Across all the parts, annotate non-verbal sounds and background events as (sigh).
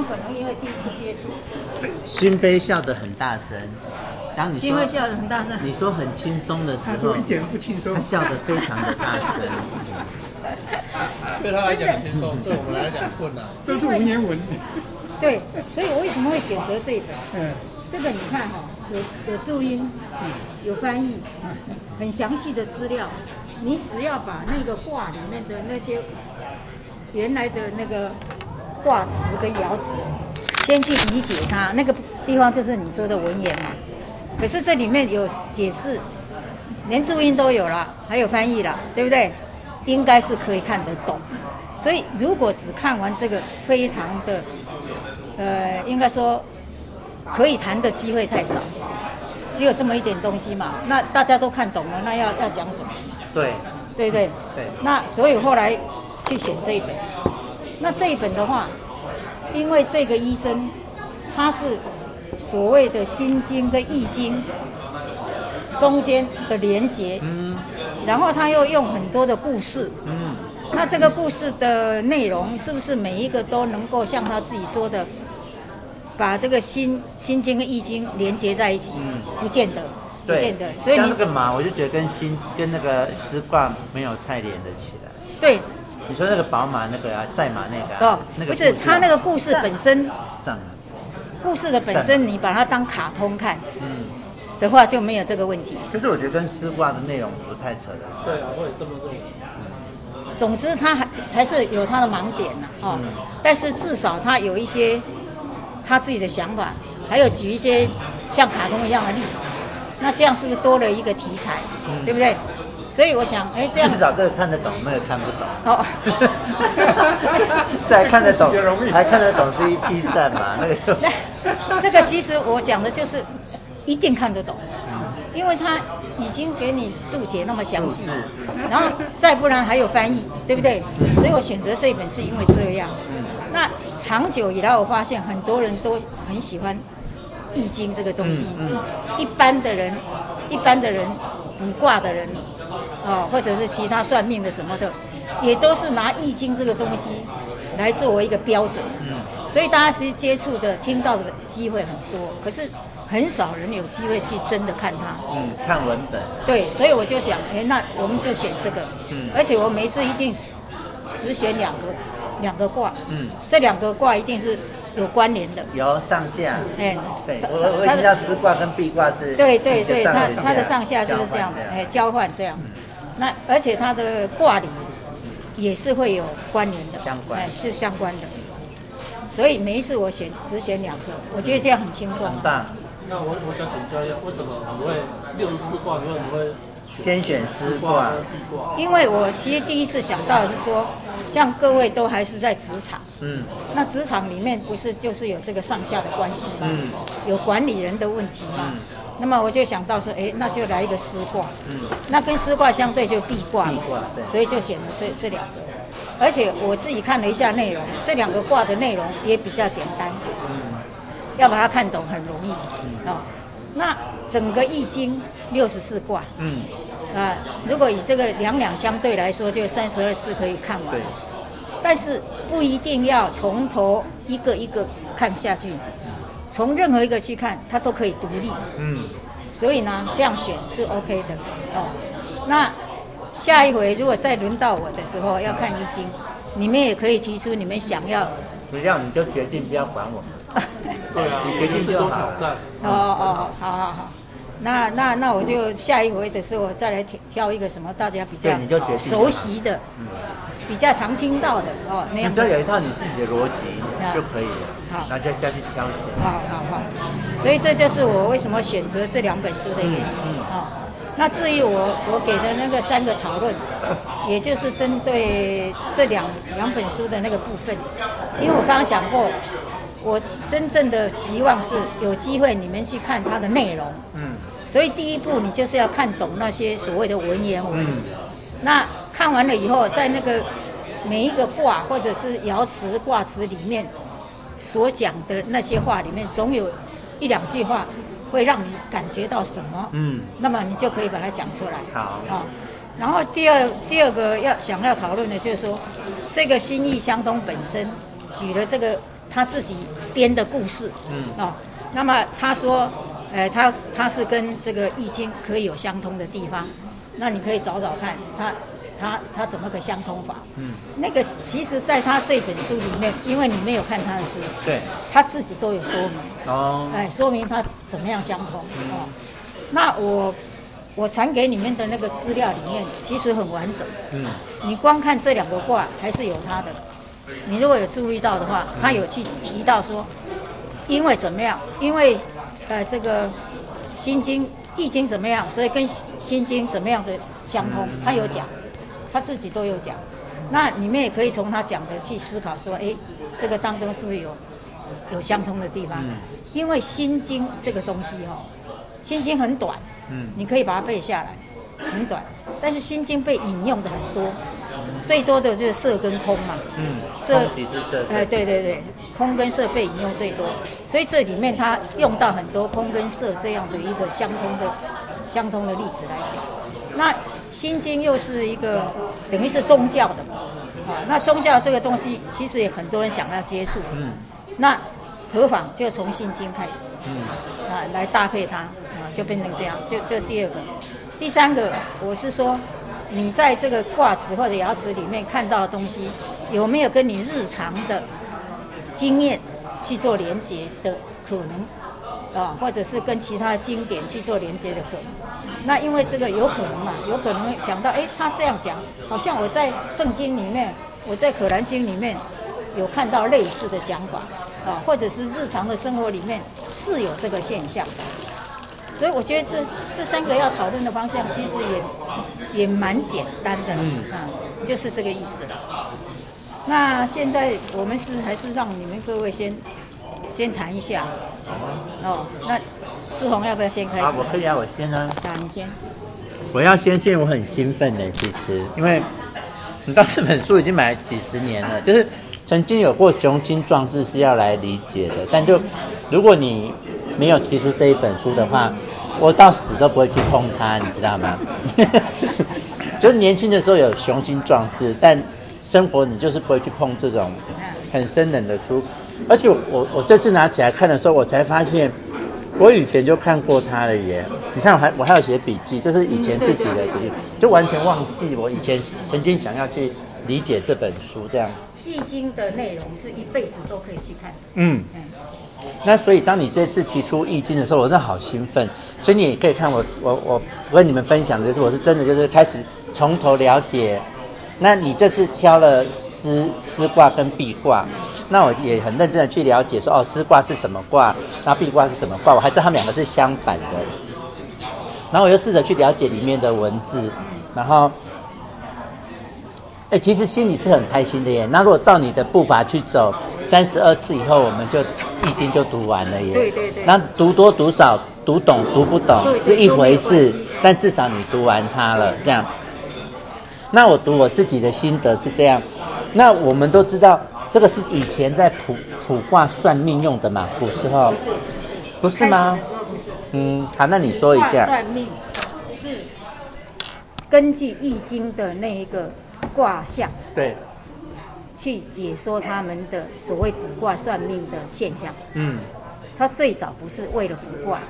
们可能因为第一次接触。心扉笑得很大声，当你心扉笑得很大声，你说很轻松的时候，一点不轻松，他笑得非常的大声。(laughs) 对他来讲轻松，对我们来讲困难。都是文言文。对，所以我为什么会选择这一本？嗯，这个你看哈、哦，有有注音，有翻译，很详细的资料。你只要把那个卦里面的那些原来的那个卦辞跟爻辞，先去理解它，那个地方就是你说的文言嘛。可是这里面有解释，连注音都有了，还有翻译了，对不对？应该是可以看得懂。所以如果只看完这个，非常的。呃，应该说可以谈的机会太少，只有这么一点东西嘛。那大家都看懂了，那要要讲什么？对，对对对。那所以后来去选这一本。那这一本的话，因为这个医生他是所谓的《心经》跟《易经》中间的连接，嗯，然后他又用很多的故事，嗯，那这个故事的内容是不是每一个都能够像他自己说的？把这个心心经跟易经连接在一起，嗯，不见得，不见得。所以你像那个马，我就觉得跟心跟那个丝卦没有太连得起来。对，你说那个宝马那个啊，赛马那个、啊，哦，那个不是他那个故事本身，这样，故事的本身你把它当卡通看，嗯，的话就没有这个问题。可是我觉得跟丝袜的内容不太扯的。对啊，会这么多。总之，他还还是有他的盲点呐，哦，嗯、但是至少他有一些。他自己的想法，还有举一些像卡通一样的例子，那这样是不是多了一个题材，嗯、对不对？所以我想，哎，这样至少这个看得懂，那个看不懂。哦，(laughs) 这还看得懂，还看得懂这一批战嘛？那个那这个其实我讲的就是一定看得懂，因为他已经给你注解那么详细，然后再不然还有翻译，对不对？所以我选择这一本是因为这样。那长久以来，我发现很多人都很喜欢《易经》这个东西。嗯嗯、一般的人，一般的人，卜卦的人，哦，或者是其他算命的什么的，也都是拿《易经》这个东西来作为一个标准。嗯、所以大家其实接触的、听到的机会很多，可是很少人有机会去真的看它。嗯，看文本。对，所以我就想，哎，那我们就选这个。嗯。而且我每次一定只选两个。两个卦，嗯，这两个卦一定是有关联的，有上下，哎，对，我我知道师卦跟壁卦是，对对对，它它的上下就是这样的，哎，交换这样，那而且它的卦里也是会有关联的，相关，哎，是相关的，所以每一次我选只选两个，我觉得这样很轻松。很棒。那我我想请教一下，为什么你会六十四卦你会？先选师卦，因为我其实第一次想到的是说，像各位都还是在职场，嗯，那职场里面不是就是有这个上下的关系吗？嗯，有管理人的问题吗，嗯，那么我就想到说，哎，那就来一个师卦，嗯，那跟师卦相对就壁卦，壁卦，对，所以就选了这这两个，而且我自己看了一下内容，这两个卦的内容也比较简单，嗯，要把它看懂很容易，嗯，哦，那整个易经六十四卦，嗯。啊，如果以这个两两相对来说，就三十二次可以看完。对。但是不一定要从头一个一个看下去，从任何一个去看，它都可以独立。嗯。所以呢，这样选是 OK 的哦。那下一回如果再轮到我的时候要看易经，你们也可以提出你们想要。只要你就决定，不要管我们。(laughs) 对啊，你决定就好。哦哦，好好好。那那那我就下一回的时候再来挑挑一个什么大家比较熟悉的，比较常听到的哦。那样。只要有一套你自己的逻辑就可以了。好，大家下去挑选。好好好。所以这就是我为什么选择这两本书的原因。嗯。好。那至于我我给的那个三个讨论，(laughs) 也就是针对这两两本书的那个部分，因为我刚刚讲过。我真正的期望是有机会你们去看它的内容，嗯，所以第一步你就是要看懂那些所谓的文言文，嗯，那看完了以后，在那个每一个卦或者是爻辞、卦辞里面所讲的那些话里面，总有一两句话会让你感觉到什么，嗯，那么你就可以把它讲出来，好，好，然后第二第二个要想要讨论的就是说，这个心意相通本身举了这个。他自己编的故事，嗯，哦，那么他说，呃，他他是跟这个易经可以有相通的地方，那你可以找找看他。他他怎么个相通法？嗯，那个其实在他这本书里面，因为你没有看他的书，对，他自己都有说明哦，哎，说明他怎么样相通、嗯、哦。那我我传给你们的那个资料里面，其实很完整。嗯，你光看这两个卦还是有他的。你如果有注意到的话，他有去提到说，因为怎么样？因为呃这个心经、易经怎么样？所以跟心经怎么样的相通？他有讲。他自己都有讲，那你们也可以从他讲的去思考说，哎，这个当中是不是有有相通的地方？嗯、因为《心经》这个东西哦，《心经》很短，嗯，你可以把它背下来，很短。但是《心经》被引用的很多，最多的就是色跟空嘛，嗯，色，哎，对对对，空跟色被引用最多，所以这里面它用到很多空跟色这样的一个相通的相通的例子来讲，那。心经又是一个等于是宗教的嘛，啊，那宗教这个东西其实也很多人想要接触，嗯，那何妨就从心经开始，嗯，啊，来搭配它，啊，就变成这样，就就第二个，第三个，我是说，你在这个卦辞或者爻辞里面看到的东西，有没有跟你日常的经验去做连接的可能？啊，或者是跟其他经典去做连接的可能，那因为这个有可能嘛，有可能想到，哎，他这样讲，好像我在圣经里面，我在可兰经里面有看到类似的讲法，啊，或者是日常的生活里面是有这个现象，所以我觉得这这三个要讨论的方向其实也也蛮简单的，嗯，啊，就是这个意思了。那现在我们是还是让你们各位先。先谈一下，哦，那志宏要不要先开始？啊，我可以啊，我先啊。那你先。我要先先，我很兴奋的，其实，因为你到这本书已经买了几十年了，就是曾经有过雄心壮志是要来理解的，但就如果你没有提出这一本书的话，我到死都不会去碰它，你知道吗？(laughs) 就是年轻的时候有雄心壮志，但生活你就是不会去碰这种很深冷的书。而且我我这次拿起来看的时候，我才发现，我以前就看过他了耶。你看我还我还有写笔记，这是以前自己的笔记，就完全忘记我以前曾经想要去理解这本书这样。易经的内容是一辈子都可以去看。嗯。那所以当你这次提出易经的时候，我真的好兴奋。所以你也可以看我我我跟你们分享的就是，我是真的就是开始从头了解。那你这次挑了师师卦跟毕卦。那我也很认真的去了解说，哦，师卦是什么卦，那毕卦是什么卦，我还知道他们两个是相反的。然后我又试着去了解里面的文字，然后，哎，其实心里是很开心的耶。那如果照你的步伐去走，三十二次以后，我们就易经就读完了耶。对对对。那读多读少，读懂读不懂是一回事，但至少你读完它了，这样。那我读我自己的心得是这样，那我们都知道。这个是以前在卜卜卦算命用的嘛？古时候不是，不是吗？不是。嗯，好，那你说一下。算命是根据易经的那一个卦象，对，去解说他们的所谓卜卦算命的现象。嗯，他最早不是为了卜卦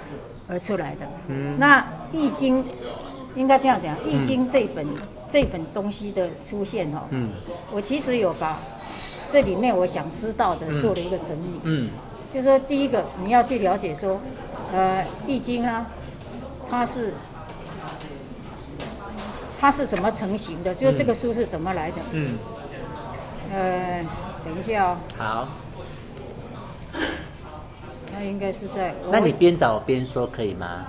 而出来的。嗯，那易经应该这样讲，易经这本、嗯、这本东西的出现哦，嗯，我其实有把。这里面我想知道的做了一个整理，嗯，嗯，就是说第一个你要去了解说，呃，易经啊，它是它是怎么成型的？就是这个书是怎么来的？嗯，呃，等一下哦。好。那应该是在。那你边找我边说可以吗？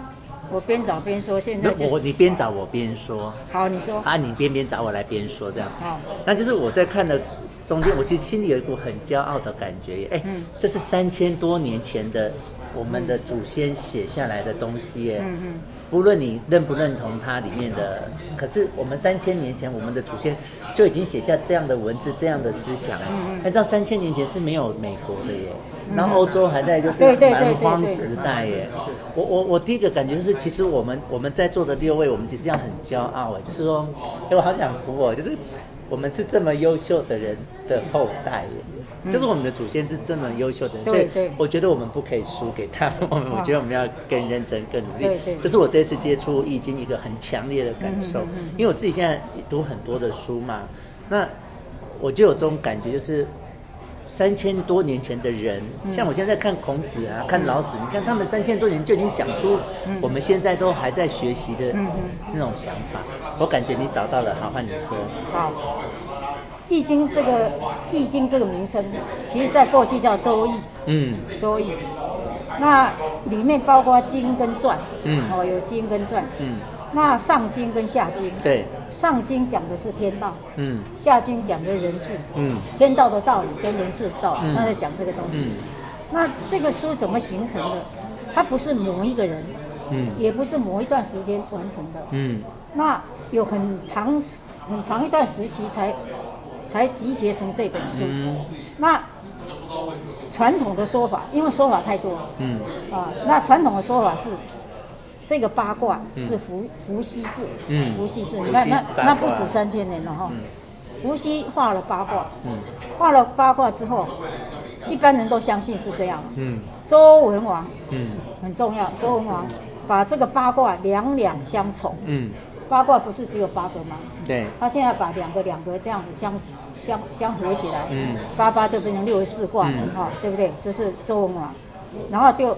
我边找边说，现在就是。我你边找我边说。好，你说。啊，你边边找我来边说这样。好。那就是我在看的。中间，我其实心里有一股很骄傲的感觉，哎，这是三千多年前的我们的祖先写下来的东西，耶。嗯嗯。不论你认不认同它里面的，可是我们三千年前我们的祖先就已经写下这样的文字、这样的思想。嗯嗯。知道三千年前是没有美国的耶，然后欧洲还在就是蛮荒时代耶。我我我第一个感觉就是，其实我们我们在座的六位，我们其实要很骄傲哎，就是说，哎，我好想哭哦，就是。我们是这么优秀的人的后代，嗯、就是我们的祖先是这么优秀的人，所以我觉得我们不可以输给他们。(laughs) 我们我觉得我们要更认真、更努力。这是我这次接触易经一个很强烈的感受，因为我自己现在读很多的书嘛，那我就有这种感觉，就是。三千多年前的人，像我现在在看孔子啊，看老子，你看他们三千多年就已经讲出我们现在都还在学习的那种想法。我感觉你找到了，好，换你说。好，《易经》这个《易经》这个名称，其实在过去叫《周易》。嗯。周易。那里面包括经跟传。嗯。哦，有经跟传。嗯。那上经跟下经，对，上经讲的是天道，嗯，下经讲的人事，嗯，天道的道理跟人事的道理，他在讲这个东西。嗯、那这个书怎么形成的？它不是某一个人，嗯，也不是某一段时间完成的，嗯，那有很长很长一段时期才才集结成这本书。嗯、那传统的说法，因为说法太多，嗯，啊，那传统的说法是。这个八卦是伏伏羲氏，嗯，伏羲氏，你看那那不止三千年了哈。伏羲画了八卦，嗯，画了八卦之后，一般人都相信是这样，嗯。周文王，嗯，很重要，周文王把这个八卦两两相从，嗯，八卦不是只有八个吗？对。他现在把两个两个这样子相相相合起来，嗯，八八就变成六十四卦了哈，对不对？这是周文王，然后就。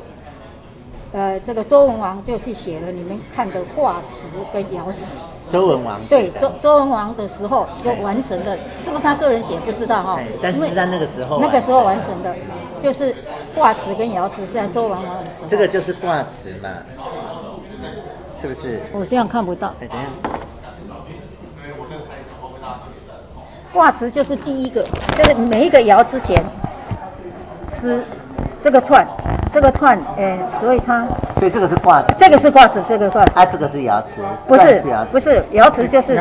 呃，这个周文王就去写了你们看的卦辞跟爻辞。周文王对周周文王的时候就完成的，是不是他个人写不知道哈？但是是在那个时候。那个时候完成的，就是卦辞跟爻辞是在周文王的时候。这个就是卦辞嘛，是不是？我这样看不到。哎，等下。卦辞就是第一个，就是每一个爻之前是。这个彖，这个彖，哎，所以它，所以这个是挂齿，这个是挂齿，这个挂齿，啊，这个是牙齿，不是，不是牙齿，就是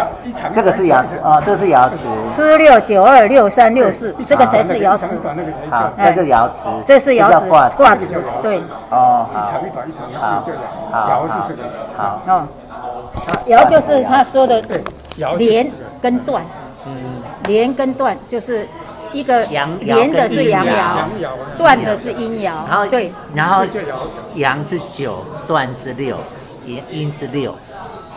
这个是爻辞，哦，这是牙齿，四六九二六三六四，这个才是牙齿，好，这是牙齿，这是爻辞，卦辞，对，哦，一长一短，一长一短，好，爻就是好，哦，爻就是他说的连跟断，嗯，连跟断就是。一个连的是阳爻，断的是阴爻。然后对，然后阳是九，断是六，阴阴是六。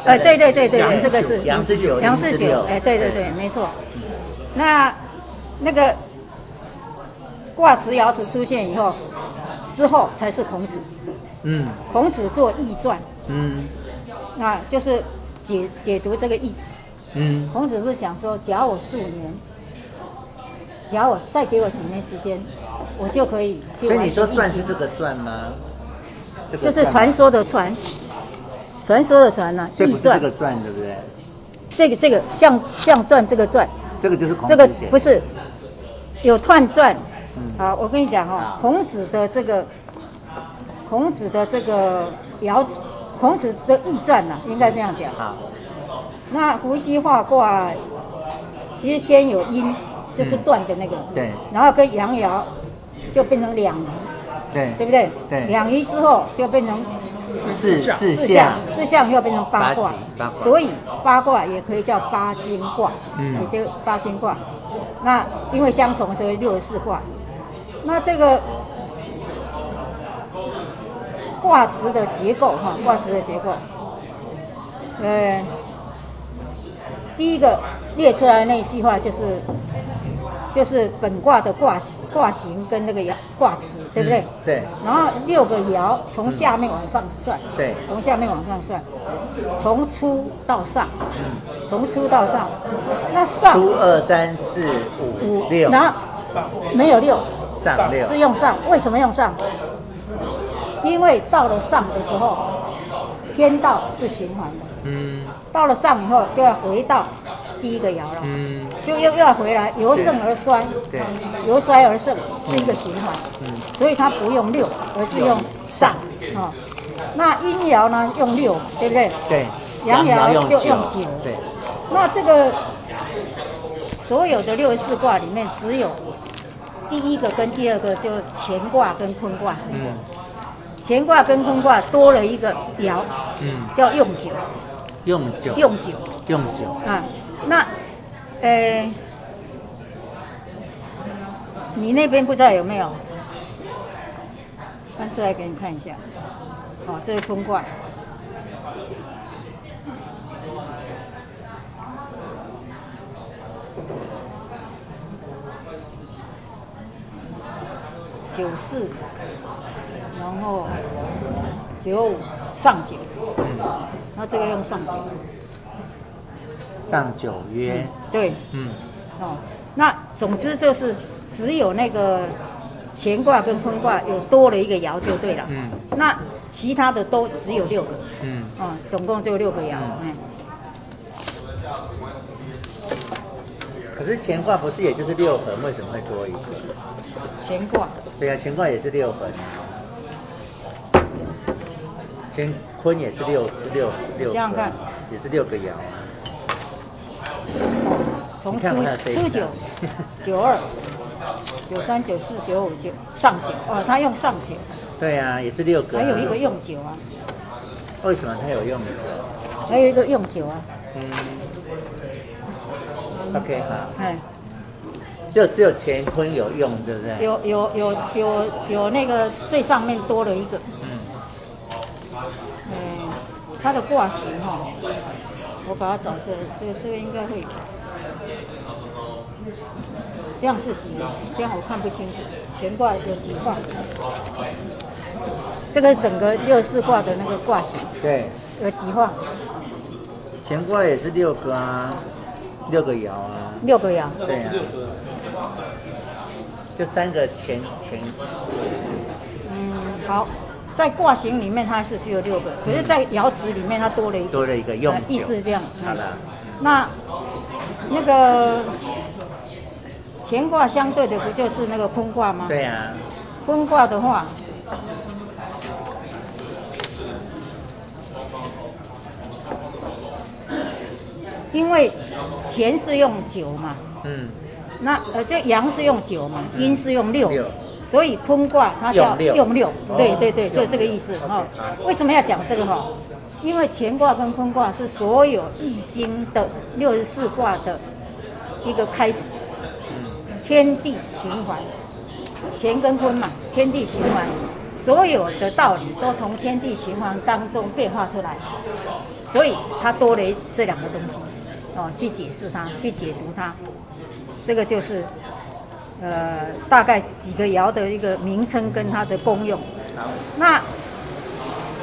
哎，对对对对，这个是阳是九，阳是九。哎，对对对，没错。那那个卦辞爻辞出现以后，之后才是孔子。嗯。孔子做易传。嗯。那就是解解读这个易。嗯。孔子不是讲说，假我数年。只要我再给我几年时间，我就可以。所以你说传是这个传吗？这个、就是传说的传，传说的传呢、啊？这不是这个传，对不对？这个这个像像传这个传，这个就是孔子这个不是有彖传。嗯、好，我跟你讲哈、哦，孔子的这个孔子的这个爻子，孔子的易传呢，应该这样讲。好，那伏羲画卦，其实先有阴。就是断的那个，对，然后跟阳爻就变成两仪，对，对不对？对，两仪之后就变成四四象，四象。又变成八卦，所以八卦也可以叫八金卦，嗯，也就八金卦。那因为相从，所以六十四卦。那这个卦辞的结构哈，卦辞的结构，呃，第一个列出来的那一句话就是。就是本卦的卦卦形跟那个爻卦辞，对不对？嗯、对。然后六个爻从下面往上算，嗯、对，从下面往上算，从初到上，嗯，从初到上，那上初二三四五五六，然后没有六，上六是用上，为什么用上？因为到了上的时候，天道是循环的，嗯，到了上以后就要回到。第一个爻了，嗯，就又又要回来，由盛而衰，对，由衰而盛是一个循环，嗯，所以它不用六，而是用上，啊，那阴爻呢用六，对不对？对，阳爻就用九，对，那这个所有的六十四卦里面，只有第一个跟第二个就乾卦跟坤卦，嗯，乾卦跟坤卦多了一个爻，嗯，叫用九，用九，用九，用九，啊。那，呃，你那边不知道有没有？搬出来给你看一下。哦，这个风罐。九四，然后九五上九，嗯，那这个用上九，上九约，嗯、对，嗯，哦，那总之就是只有那个乾卦跟坤卦有多了一个爻就对了，嗯，那其他的都只有六个，嗯，啊、哦，总共就六个爻，嗯。嗯可是乾卦不是也就是六横，为什么会多一个？乾卦。对呀、啊，乾卦也是六横。乾坤也是六六六。想想看，也是六个爻。从初初九、(laughs) (laughs) 九二、九三、九四、九五、九上九哦，他用上九。对呀、啊，也是六个。还有一个用九啊。为什么他有用九？还有一个用九啊。嗯。OK 好，嗯，就只有乾坤有用，对不对？有有有有有那个最上面多了一个，嗯，嗯，它的卦形哈，我把它找出来，这个这个应该会有，这样是几？这样我看不清楚，乾卦有几卦？这个整个六四卦的那个卦形，对，有几画？乾卦也是六个啊。六个爻啊，六个爻，对啊，就三个乾乾。嗯，好，在卦形里面它是只有六个，可是，在爻辞里面它多了一个，多了一个用、呃，意思是这样。好了，那那个乾卦相对的不就是那个坤卦吗？对啊，坤卦的话。因为乾是用九嘛，嗯，那呃这阳是用九嘛，阴、嗯、是用六，六，所以坤卦它叫用六，对对对，就这个意思哈、哦。为什么要讲这个哈？因为乾卦跟坤卦是所有易经的六十四卦的一个开始，天地循环，乾跟坤嘛，天地循环，所有的道理都从天地循环当中变化出来，所以它多了这两个东西。哦，去解释它，去解读它，这个就是，呃，大概几个爻的一个名称跟它的功用。那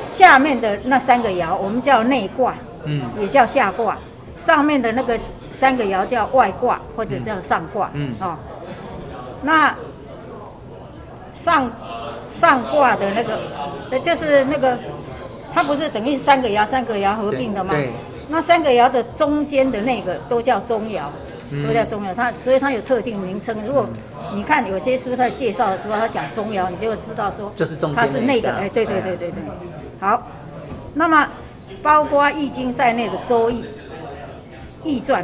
下面的那三个爻，我们叫内卦，嗯，也叫下卦。上面的那个三个爻叫外卦，或者叫上卦，嗯，哦，那上上卦的那个，呃，就是那个，它不是等于三个爻，三个爻合并的吗？对。那三个爻的中间的那个都叫中爻，都叫中爻。它所以它有特定名称。如果你看有些书它在介绍的时候，它讲中爻，你就会知道说，就是中它是那个。哎，对对对对对。好，那么包括易经在内的周易、易传、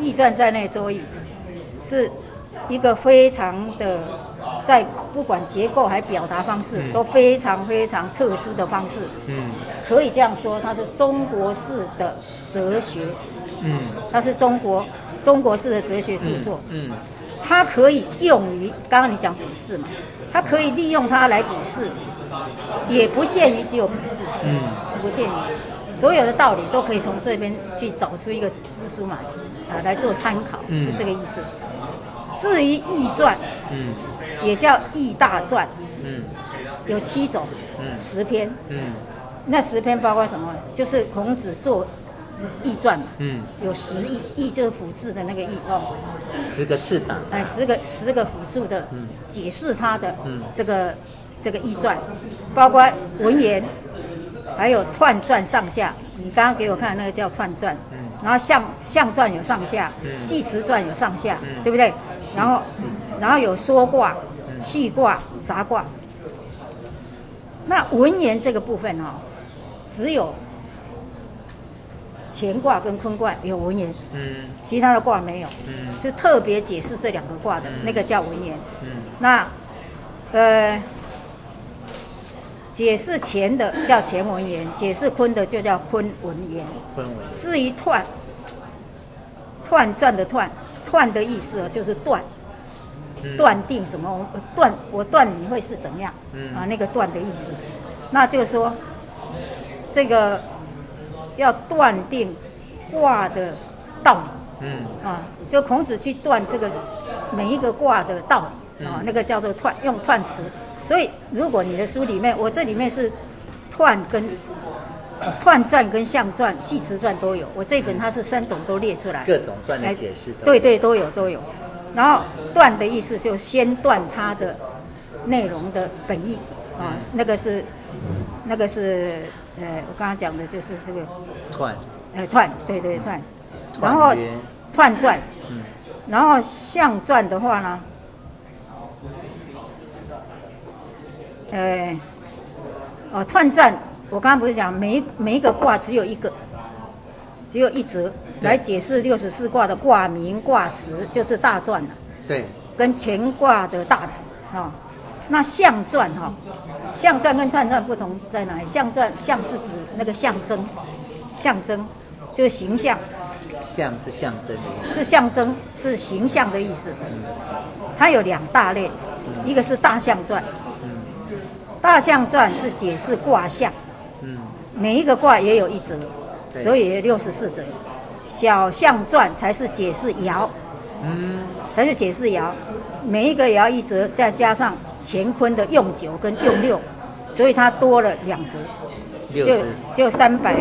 易传在内的周易，是一个非常的。在不管结构还表达方式都非常非常特殊的方式，嗯，可以这样说，它是中国式的哲学，嗯，它是中国中国式的哲学著作，嗯，它可以用于刚刚你讲股市嘛，它可以利用它来股市，也不限于只有股市，嗯，不限于所有的道理都可以从这边去找出一个蛛丝马迹啊来做参考，是这个意思。至于易传，嗯。也叫易大传，嗯，有七种，嗯，十篇，嗯，那十篇包括什么？就是孔子做易传，嗯，有十易，易就是辅助的那个易哦，十个翅膀，哎，十个十个辅助的解释他的这个、嗯、这个易传，包括文言，还有彖传上下，你刚刚给我看那个叫彖传，嗯，然后象象传有上下，系辞传有上下，嗯、对不对？然后然后有说卦。序卦、杂卦，那文言这个部分哈、哦，只有乾卦跟坤卦有文言，嗯，其他的卦没有，嗯，是特别解释这两个卦的、嗯、那个叫文言，嗯，那呃，解释乾的叫乾文言，解释坤的就叫坤文言，坤文言。至于断，断传的断，断的意思就是断。断定什么？我断我断你会是怎样？嗯啊，那个断的意思，那就是说，这个要断定卦的道理。嗯啊，就孔子去断这个每一个卦的道理啊，那个叫做彖，用彖辞。所以如果你的书里面，我这里面是彖跟彖传跟象传、系辞传都有，我这本它是三种都列出来，各种传的解释。对对都有都有。然后断的意思就先断它的内容的本意啊，那个是那个是呃，我刚刚讲的就是这个彖，呃彖，对对彖。然后彖传，嗯，然后象传的话呢，呃，哦，串传，我刚刚不是讲每一每一个卦只有一个，只有一则来解释六十四卦的卦名、卦辞，就是大篆了。对，跟乾卦的大字啊、哦，那象传哈，象传跟彖传不同在哪里？象传象是指那个象征，象征就是形象。象是象征的意思，是象征，是形象的意思。它有两大类，一个是大象传，大象传是解释卦象，嗯。每一个卦也有一则，所以也六十四则。小象传才是解释爻，嗯。才是解释爻，每一个爻一则，再加上乾坤的用九跟用六，所以它多了两则，就就三百。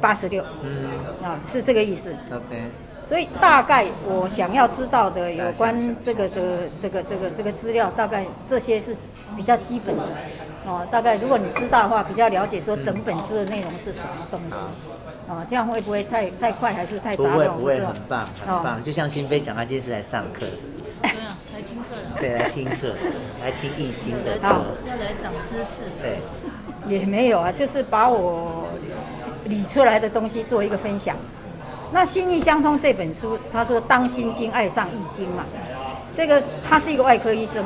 八十六，嗯，啊，是这个意思。OK，所以大概我想要知道的有关这个的这个这个这个资料，大概这些是比较基本的。哦，大概如果你知道的话，比较了解说整本书的内容是什么东西。哦，这样会不会太太快，还是太杂乱？不会，不会，很棒，很棒。就像新飞讲，他今天是来上课的。对啊，来听课的。对，来听课，来听易经的。好，要来长知识。对，也没有啊，就是把我。理出来的东西做一个分享。那《心意相通》这本书，他说当心经爱上易经嘛。这个他是一个外科医生，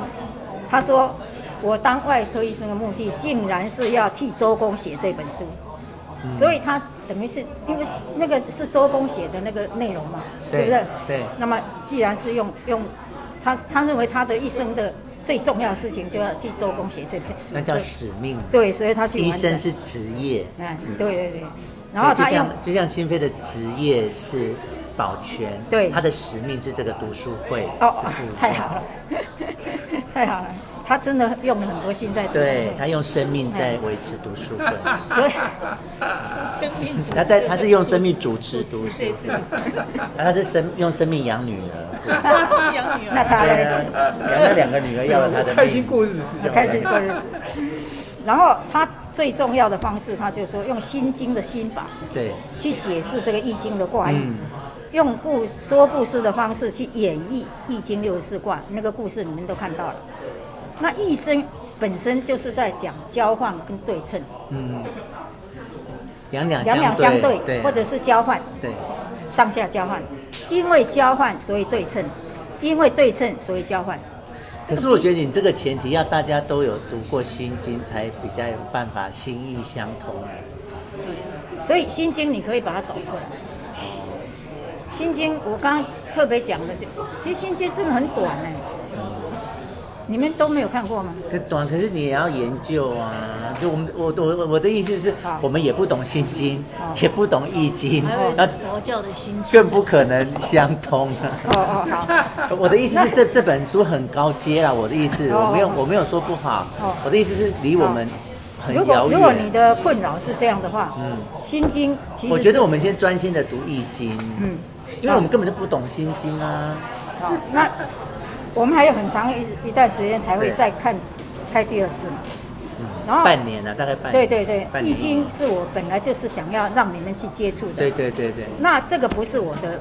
他说我当外科医生的目的，竟然是要替周公写这本书。嗯、所以他等于是因为那个是周公写的那个内容嘛，是不是？对。那么既然是用用他他认为他的一生的最重要的事情，就要替周公写这本书。那叫使命。对，所以他去。医生是职业。嗯，对对对。然后他就像就像新飞的职业是保全，对，他的使命是这个读书会。哦，太好了，太好了，他真的用了很多心在读书会。对，他用生命在维持读书会。所以，(laughs) 生命他在他是用生命主持读书会，他是生用生命养女儿。(laughs) 养女儿。那他嘞？养了两个女儿，要了他的开心过日子，开心过日子。然后他最重要的方式，他就是说用《心经》的心法，对，去解释这个《易经》的卦意，嗯、用故说故事的方式去演绎《易经》六十四卦。那个故事你们都看到了。那《易经》本身就是在讲交换跟对称，嗯，两两两两相对，对或者是交换，对，上下交换。因为交换，所以对称；因为对称，所以交换。可是我觉得你这个前提要大家都有读过《心经》，才比较有办法心意相通。对，所以《心经》你可以把它找出来。《心经》我刚刚特别讲的就，其实《心经》真的很短哎。你们都没有看过吗？可短，可是你也要研究啊。就我们，我我我的意思是，我们也不懂心经，也不懂易经，那佛教的心经更不可能相通。哦哦好。(laughs) 我的意思是，这这本书很高阶啦。我的意思，我没有我没有说不好。我的意思是离我们很遥远。如果如果你的困扰是这样的话，嗯，心经其实我觉得我们先专心的读易经，嗯，因为我们根本就不懂心经啊。好，那。我们还有很长一一段时间才会再看开第二次嘛，然后半年了，大概半年。对对对，易经是我本来就是想要让你们去接触的。对对对对。那这个不是我的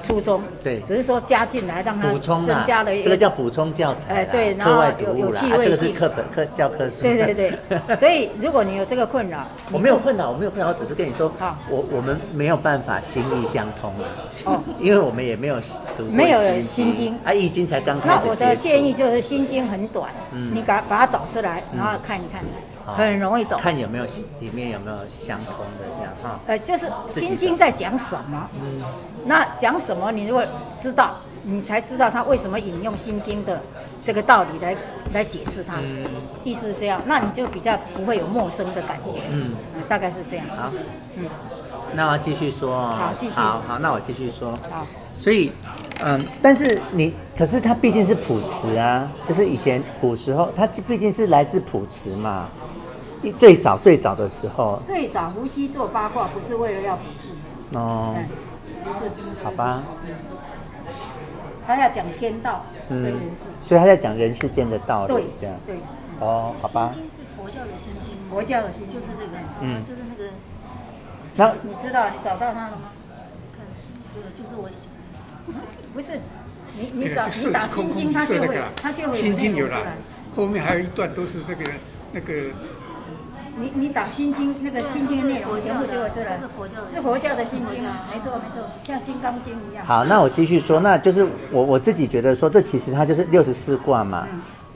初衷，对，只是说加进来让它补充增加了一个，这个叫补充教材，哎对，然后有有趣味性，课本课教科书。对对对，(laughs) 所以如果你有这个困扰，我没有困扰，我没有困扰，我只是跟你说，我我们没有办法心意相通啊，哦，(laughs) 因为我们也没有读没有心经，啊，易经才刚开始。那我的建议就是心经很短，你把把它找出来，然后看一看。很容易懂，看有没有里面有没有相通的这样哈。呃，就是心经在讲什么？嗯，那讲什么？你如果知道，你才知道他为什么引用《心经》的这个道理来来解释它。嗯，意思是这样，那你就比较不会有陌生的感觉。嗯，大概是这样。好，嗯，那我继续说。好，继续。好好，那我继续说。好，所以，嗯，但是你，可是它毕竟是卜辞啊，就是以前古时候，它毕竟是来自卜辞嘛。最早最早的时候，最早伏羲做八卦不是为了要。哦。好吧。他要讲天道嗯人世，所以他在讲人世间的道理，对，这样。对。哦，好吧。心经是佛教的心经，佛教的心就是这个，嗯，就是那个。那你知道你找到他了吗？看，就是我写的。不是，你你找你打心经，他就会他就会心经有了，后面还有一段都是那个那个。你你打心经那个心经内容全部就会出来，是佛教的，心经啊，没错没错，像金刚经一样。好，那我继续说，那就是我我自己觉得说，这其实它就是六十四卦嘛。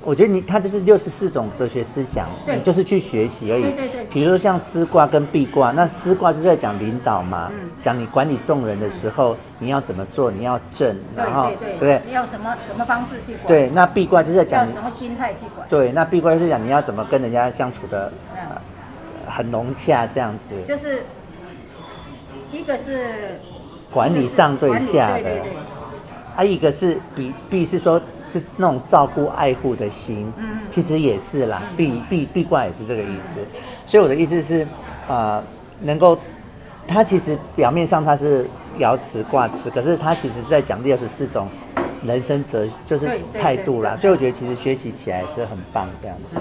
我觉得你它就是六十四种哲学思想，你，就是去学习而已。对对对。比如说像师卦跟壁卦，那师卦就是在讲领导嘛，讲你管理众人的时候、你要怎么做，你要正，然后对对对，你要什么什么方式去管。对，那壁卦就是在讲什么心态去管。对，那壁卦就是讲你要怎么跟人家相处的。很融洽这样子，就是一个是管理上对下的，对对对，啊，一个是比必是说，是那种照顾爱护的心，嗯，其实也是啦，賁賁賁卦也是这个意思，所以我的意思是，啊、呃，能够，它其实表面上它是爻辞卦辞，可是它其实是在讲六十四种人生哲，就是态度啦，所以我觉得其实学习起来是很棒这样子，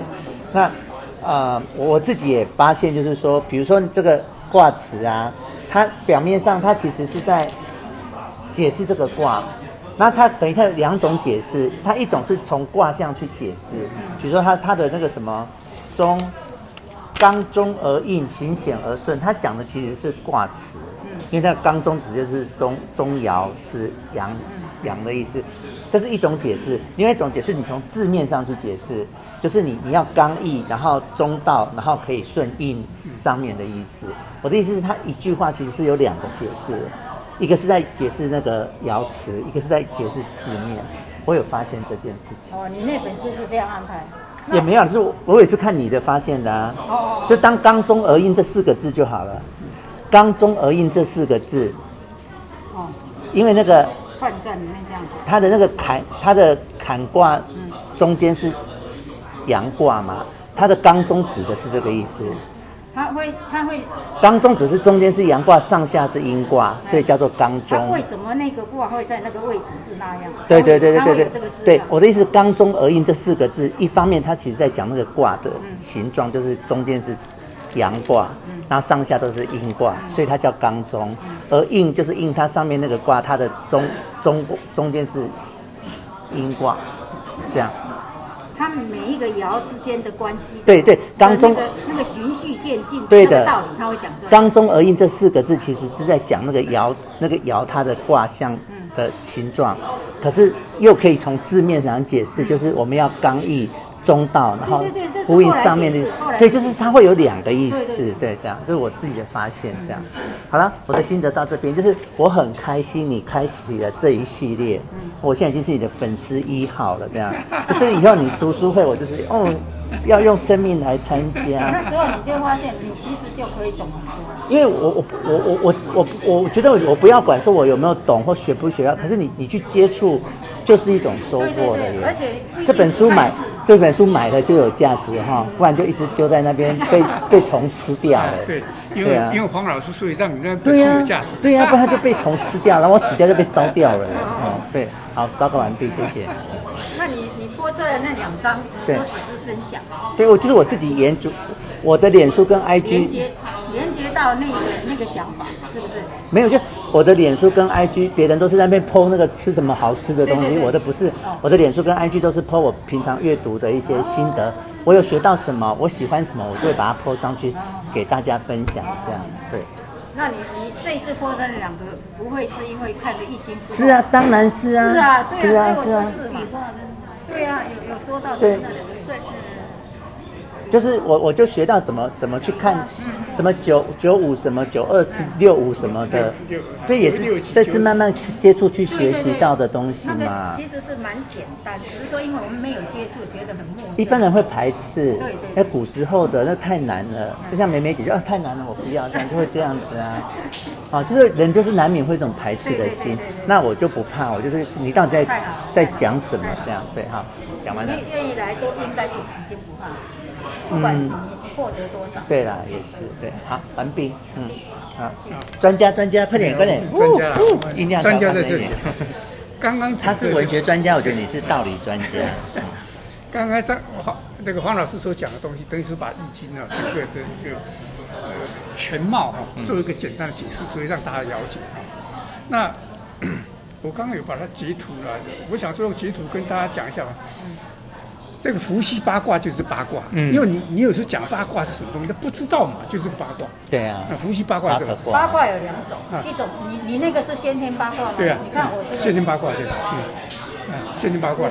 那。呃，我自己也发现，就是说，比如说这个卦辞啊，它表面上它其实是在解释这个卦，那它等于它有两种解释，它一种是从卦象去解释，比如说它它的那个什么中刚中而应，行险而顺，它讲的其实是卦辞，因为它刚中指就是中中爻是阳阳的意思。这是一种解释，另外一种解释，你从字面上去解释，就是你你要刚毅，然后中道，然后可以顺应上面的意思。我的意思是，它一句话其实是有两个解释，一个是在解释那个爻辞，一个是在解释字面。我有发现这件事情。哦，你那本书是这样安排？也没有，就是我我也是看你的发现的啊。哦。就当刚中而应这四个字就好了。刚中而应这四个字。哦。因为那个。换算里面这样子，它的那个坎，它的坎卦中间是阳卦嘛，它的刚中指的是这个意思。它会，它会。刚中只是中间是阳卦，上下是阴卦，所以叫做刚中。为什么那个卦会在那个位置是那样？对对对对对对。对，我的意思，刚中而应这四个字，一方面它其实在讲那个卦的形状，就是中间是阳卦。然后上下都是阴卦，所以它叫刚中，而应就是应它上面那个卦，它的中中中间是阴卦，这样。它们每一个爻之间的关系。对对，刚中那个循序渐进，对的道理他会讲。刚中而应这四个字，其实是在讲那个爻那个爻它的卦象的形状，可是又可以从字面上解释，就是我们要刚毅。中道，然后呼应上面的，对，就是它会有两个意思，对，这样，这是我自己的发现，这样。好了，我的心得到这边，就是我很开心你开启了这一系列，我现在已经是你的粉丝一号了，这样，就是以后你读书会，我就是哦，要用生命来参加。那时候你就发现，你其实就可以懂很多。因为我我我我我我我觉得我不要管说我有没有懂或学不学，可是你你去接触。就是一种收获的耶，而且这本书买这本书买了就有价值哈，不然就一直丢在那边 (laughs) 被被虫吃掉了。(laughs) 对，因为因为黄老师所以让你那本书有价值。对呀，(laughs) 不然它就被虫吃掉，然后我死掉就被烧掉了。哦，对，好，报告完毕，谢谢。那你你播出来的那两张，对只是分享。对，我就是我自己研究，我的脸书跟 IG 连接连接到那个那个想法，是不是？没有就。我的脸书跟 IG，别人都是在那边 po 那个吃什么好吃的东西，对对对，我的不是，我的脸书跟 IG 都是 po 我平常阅读的一些心得，哦、我有学到什么，我喜欢什么，我就会把它 po 上去给大家分享，这样对。那你你这一次 po 的那两个，不会是因为看了易经？是啊，当然是啊，是啊，是啊，是啊，对啊，有有说到对。就是我我就学到怎么怎么去看什么九九五什么九二六五什么的，对，也是这次慢慢接触去学习到的东西嘛。其实是蛮简单，只是说因为我们没有接触，觉得很陌生。一般人会排斥，对对，那古时候的那太难了，就像梅梅姐就啊太难了，我不要，这样就会这样子啊。啊，就是人就是难免会一种排斥的心，那我就不怕，我就是你到底在在讲什么这样，对哈，讲完了。愿意来都应该是已经不怕。不管你获得多少，对啦，也是对，好，完毕，嗯，好，专家专家，快点快点，专家，音量专家在这里。刚刚他是文学专家，我觉得你是道理专家。刚刚张黄那个黄老师所讲的东西，等于是把《易经》啊整个的一个呃全貌哈，做一个简单的解释，所以让大家了解哈。那 (clears throat) 我刚刚有把它截图了，我想说截图跟大家讲一下吧。这个伏羲八卦就是八卦，嗯，因为你你有时候讲八卦是什么东西，他不知道嘛，就是八卦。对啊。那伏羲八卦这个八卦有两种，一种你你那个是先天八卦吗？对啊。你看我这个。先天八卦对吧？嗯。先天八卦。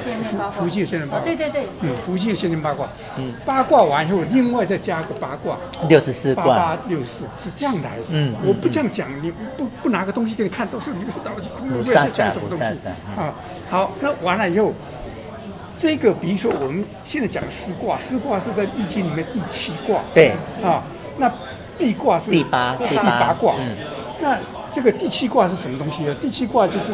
伏羲先天八卦。对对对。嗯，伏羲先天八卦。嗯。八卦完以后，另外再加个八卦。六十四卦。八八六十四是这样来的。嗯。我不这样讲，你不不拿个东西给你看，都是你不知道不是讲什么东西啊。好，那完了以后。这个，比如说我们现在讲四卦，四卦是在易经里面第七卦。对。啊，那地卦是第八，第八卦。嗯。那这个第七卦是什么东西呢？第七卦就是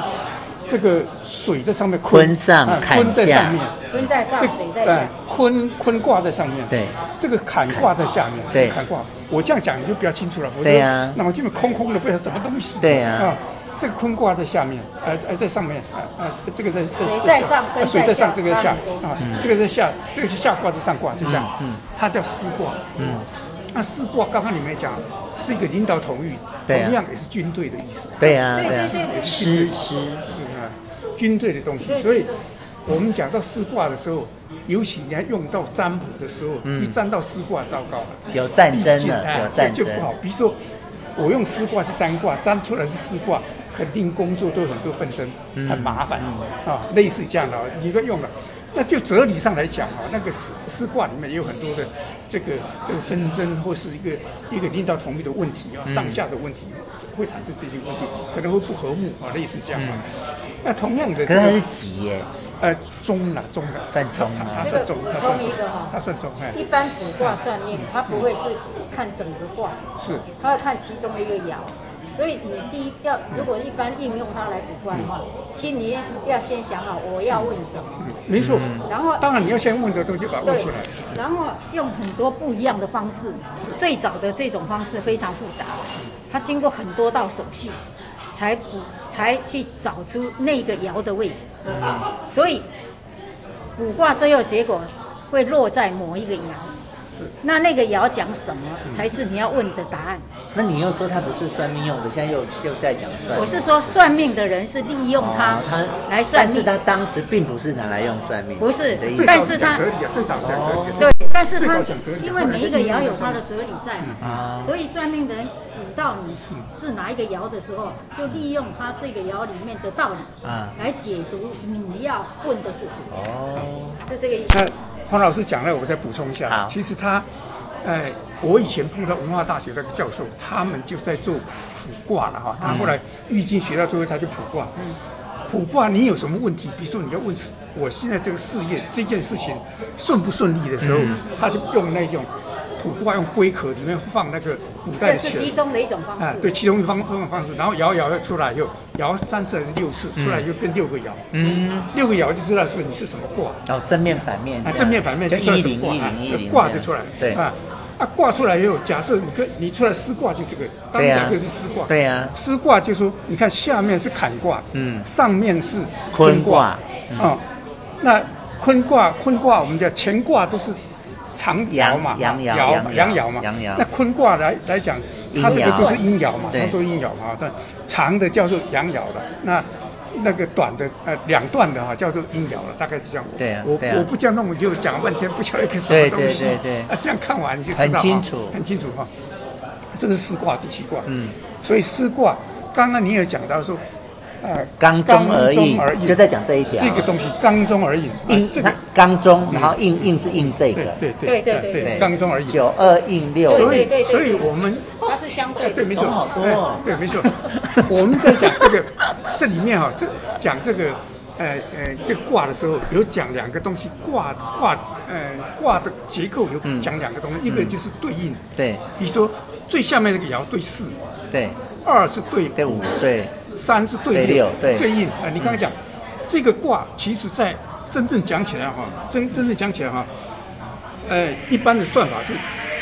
这个水在上面，坤上坎下。坤在上面，坤在上，水在下。坤坤卦在上面。对。这个坎卦在下面。对。坎卦，我这样讲你就比较清楚了。对呀。那我这边空空的，不知道什么东西。对呀。啊。这个坤卦在下面，呃呃，在上面，啊、呃、啊，这个在水在上，水在上，这个在下，啊，这个在下，这个是下卦，是上卦，就这样，嗯，它叫师卦，嗯，那师卦刚刚你们讲是一个领导统御，同样也是军队的意思，对呀，对呀，师师是啊，军队的东西，所以我们讲到师卦的时候，尤其你要用到占卜的时候，一占到师卦，糟糕。了，有战争了，有战争。就不好，比如说我用师卦去占卦，占出来是师卦。肯定工作都有很多纷争，很麻烦、嗯、啊，类似这样的，你都用了，那就哲理上来讲啊，那个丝丝卦里面也有很多的这个这个纷争或是一个一个领导同意的问题啊，上下的问题会产生这些问题，可能会不和睦啊，类似这样。啊。那同样的、这个，可是它是吉耶，呃，中了中了，算中了，它算中，它算中，它算中。一般卜卦算命，它不会是看整个卦，是，它要看其中的一个爻。所以你第一要，如果一般应用它来卜卦的话，心里要先想好我要问什么。没错。然后当然你要先问的东西把它问出来。然后用很多不一样的方式，最早的这种方式非常复杂，它经过很多道手续，才卜才去找出那个爻的位置。所以卜卦最后结果会落在某一个爻。那那个爻讲什么才是你要问的答案？那你又说他不是算命用的，现在又又在讲算命。我是说算命的人是利用他来算命，但是他当时并不是拿来用算命。不是，但是他对，但是他因为每一个爻有他的哲理在嘛，所以算命的人卜到你是哪一个爻的时候，就利用他这个爻里面的道理啊来解读你要问的事情。哦，是这个意思。那黄老师讲了，我再补充一下。其实他，哎，我以前碰到文化大学那个教授，他们就在做卜卦了哈。他后来易经学到最后，他就卜卦。卜卦，你有什么问题？比如说你要问我现在这个事业这件事情顺不顺利的时候，他就用那种。卜卦用龟壳里面放那个古代的钱，这是其中的一种方式。啊，对，其中一方方方式，然后摇摇要出来又摇三次还是六次，出来就变六个爻。嗯，六个爻就知道说你是什么卦。哦，正面反面。啊，正面反面就算什么卦啊？卦就出来。对啊，啊，卦出来以后，假设你跟你出来师卦就这个，当然讲这是师卦。对呀。师卦就说，你看下面是坎卦，嗯，上面是坤卦。啊，那坤卦坤卦我们叫乾卦都是。长爻嘛，阳爻嘛，阳爻嘛，那坤卦来来讲，它这个都是阴爻嘛，它都阴爻嘛。但长的叫做阳爻的，那那个短的呃两段的哈叫做音疗了，大概就这样。对啊，我我不这样弄，我就讲了半天，不晓得一个什么东西。对对对啊，这样看完你就知道很清楚，很清楚哈。这个是四卦第七卦，嗯，所以四卦刚刚你也讲到说，呃刚中而应，而应就在讲这一条。这个东西刚中而应，应这个刚中，然后应应是应这个。对对对对对对，刚中而应。九二应六，所以所以我们它是相对的。对，没错，好多哦对，没错。我们在讲这个这里面哈，这讲这个呃呃这个卦的时候，有讲两个东西，卦卦呃卦的结构有讲两个东西，一个就是对应，对，你说最下面那个爻对四，对，二是对对五，对。三是对六，对对应啊！你刚才讲这个卦，其实在真正讲起来哈，真真正讲起来哈，呃，一般的算法是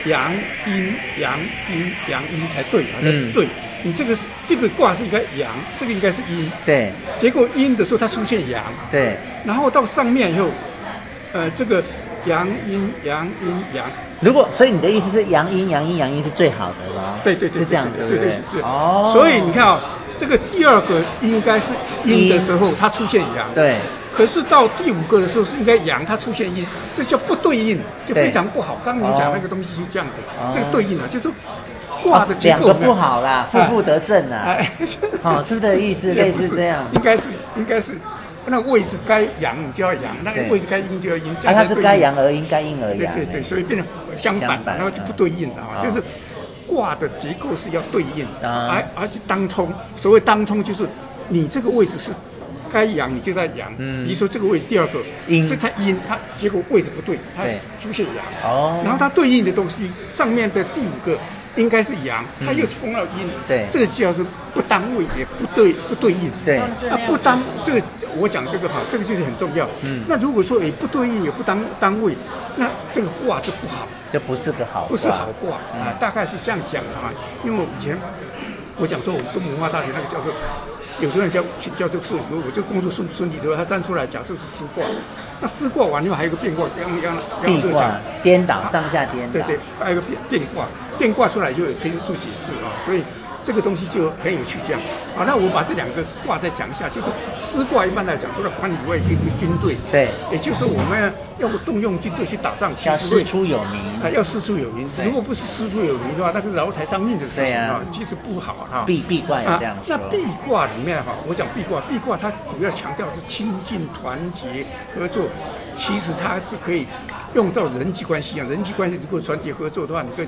阳阴阳阴阳阴才对啊，才对。你这个是这个卦是应该阳，这个应该是阴，对。结果阴的时候它出现阳，对。然后到上面以后，呃，这个阳阴阳阴阳。如果所以你的意思是阳阴阳阴阳阴是最好的吗？对对对，是这样子，对对对。哦。所以你看啊。这个第二个应该是阴的时候，它出现阳。对。可是到第五个的时候是应该阳，它出现阴，这叫不对应，就非常不好。刚刚你讲那个东西是这样子，这个对应啊，就是卦的结构两个不好啦，负负得正啊。好，是不是这个意思？类似这样。应该是应该是那个位置该阳你就要阳，那个位置该阴就要阴。啊，它是该阳而阴，该阴而阳。对对对，所以变成相反，然后就不对应了啊，就是。卦的结构是要对应，而而且当冲，所谓当冲就是你这个位置是该阳，你就在阳。嗯，比如说这个位置第二个是它阴，它结果位置不对，它出现阳。哦，然后它对应的东西上面的第五个应该是阳，它又冲了阴。对，这个叫做不当位，也不对不对应。对，啊不当这个我讲这个哈，这个就是很重要。嗯，那如果说也不对应也不当当位，那这个卦就不好。这不是个好，不是好卦啊，大概是这样讲的哈。因为我以前我讲说，我们东吴文化大学那个教授，有时候教教授说，我就工作顺顺利之后，他站出来假设是失卦，那失卦完以后还有个变卦，刚刚刚说讲颠倒上下颠倒，对对，还有个变变卦，变卦出来就可以做解释啊，所以。这个东西就很有趣，这样，好，那我把这两个卦再讲一下，就是师卦一般来讲，除了管理以外，一个军队，对，也就是我们要不动用军队去打仗，其实要师出有名啊，要师出有名，如果不是师出有名的话，那个劳财伤命的事情啊，其实不好哈。壁壁卦也这样。那壁卦里面哈，我讲壁卦，壁卦它主要强调是亲近、团结、合作，其实它是可以用到人际关系啊，人际关系如果团结合作的话，你可以。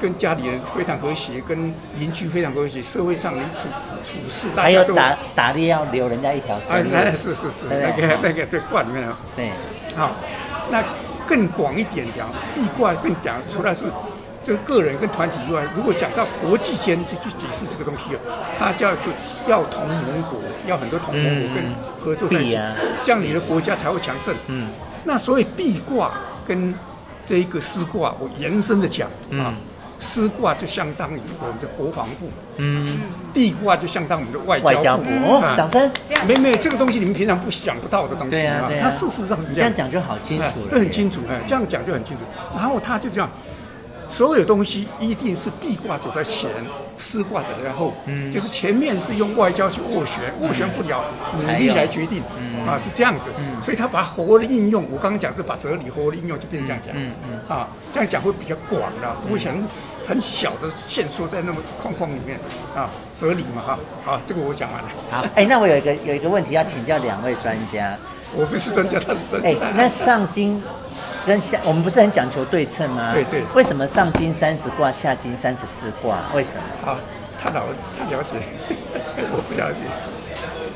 跟家里人非常和谐，跟邻居非常和谐，社会上你处处事，大家都还有打打猎要留人家一条生路。哎，是是是，那个那个对卦里面啊。对，好，那更广一点讲，壁卦更讲，除了是这个个人跟团体以外，如果讲到国际间去去解释这个东西哦，它叫是要同盟国，要很多同盟国跟合作在一起，这样你的国家才会强盛。嗯，那所以壁卦跟这一个四卦，我延伸的讲啊。师卦就相当于我们的国防部，嗯，壁挂就相当于我们的外交部。外交部哦，掌声。没没，这个东西你们平常不想不到的东西。对啊，对啊。它事实上是这样。这样讲就好清楚了。都很清楚，哎，这样讲就很清楚。然后他就这样。所有东西一定是壁挂走在前，师卦走在后。嗯，就是前面是用外交去斡旋，斡旋不了，努力来决定。嗯，啊，是这样子。嗯，所以他把它活的应用，我刚刚讲是把哲理活的应用，就变成这样讲。嗯嗯。啊，这样讲会比较广了，不会很很小的限缩在那么框框里面。啊，哲理嘛，哈。好，这个我讲完了。好，哎，那我有一个有一个问题要请教两位专家。我不是专家，他是专家。哎，那上经。跟下我们不是很讲求对称吗？对对。为什么上经三十卦，下经三十四卦？为什么？啊，他了他了解，(laughs) 我不了解。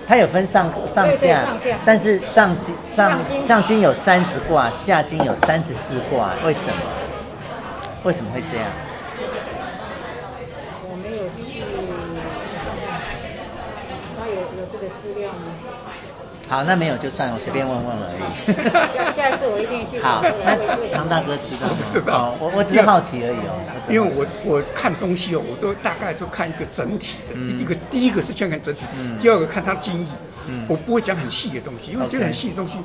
他有分上上下，但是上经上上经有三十卦，下经有三十四卦，为什么？为什么会这样？我没有去，他有有这个资料吗？好，那没有就算了，我随便问问而已。(laughs) 下下一次我一定去。好，那常大哥知道吗？知道。我我只是好奇而已哦。因为我我看东西哦，我都大概就看一个整体的。一个第一个是先看整体，第二个看它的精义。嗯。我不会讲很细的东西，因为觉得很细的东西，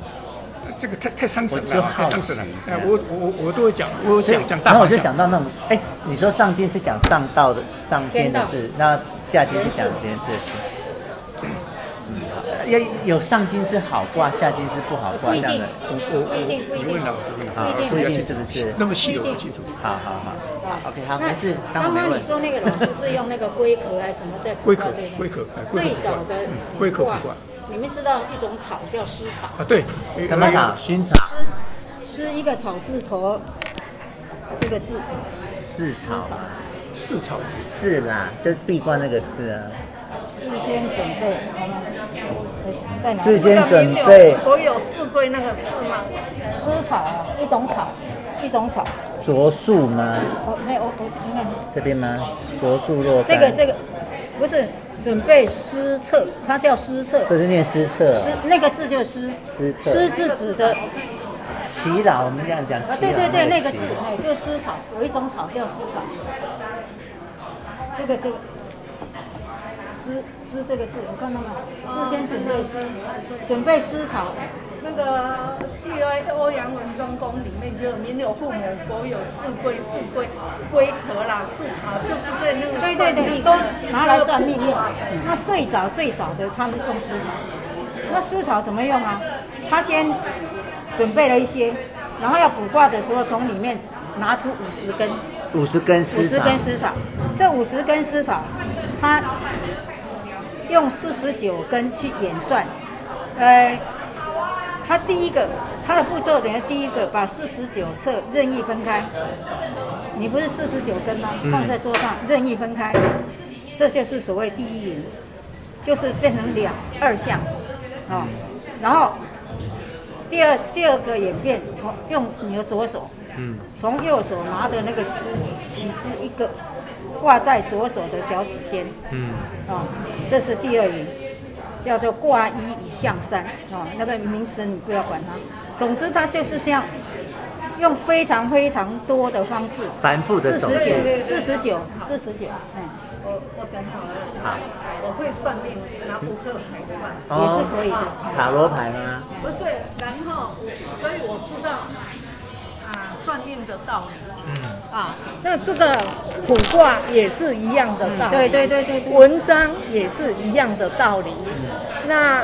这个太太伤神了，太伤神了。哎，我我我都会讲，我讲讲大。然后我就想到那种，哎，你说上经是讲上道的上天的事，那下经是讲别人事的事。要有上金是好卦，下金是不好卦这样的。我我我你问老师，好，不一定是不是？那么细我不清楚。好好好，OK，好，没事。刚刚你说那个老师是用那个龟壳还是什么在龟壳？龟壳，最早的龟壳挂。你们知道一种草叫湿草啊？对，什么草？薰草。丝是一个草字头，这个字。丝草。丝草。是啦，这闭关那个字啊。事先准备，在哪？事先准备。我有四龟那个四吗？丝草，一种草，一种草。柞树吗？哦，没有，我我你看这边吗？柞树若干。这个这个不是。准备施策，它叫施策。这是念施策。施那个字就是施。施策。施字指的祈祷，我们这样讲。啊，对对对，那个字，哎，就是丝草，有一种草叫丝草。这个这个，施施这个字，我看到没有？事先准备诗，准备诗草。那个去《欧阳文忠公》里面就“民有父母，国有四龟，四龟龟壳啦，四草”，就是在那个。对对对，都拿来算命用。那最早最早的，他们用丝草。那丝草怎么用啊？他先准备了一些，然后要卜卦的时候，从里面拿出五十根。五十根丝草。五十根丝草，这五十根丝草，他用四十九根去演算，呃。它第一个，它的步骤等于第一个，把四十九册任意分开。你不是四十九根吗？放在桌上，任意分开，这就是所谓第一灵，就是变成两二项，啊、哦，然后第二第二个演变，从用你的左手，嗯，从右手拿的那个丝起枝一个，挂在左手的小指尖，嗯，啊、哦，这是第二灵。叫做挂一以象三啊，那个名词你不要管它。总之，它就是像用非常非常多的方式，繁复的手续。四十九，四十九，嗯。我我等好了。好。我会算命，拿扑克牌算。哦、也是可以的。塔罗牌吗？不是，然后所以我知道啊，算命的道理。嗯。啊，那这个卜卦也是一样的道理。对对对对对。文章也是一样的道理。那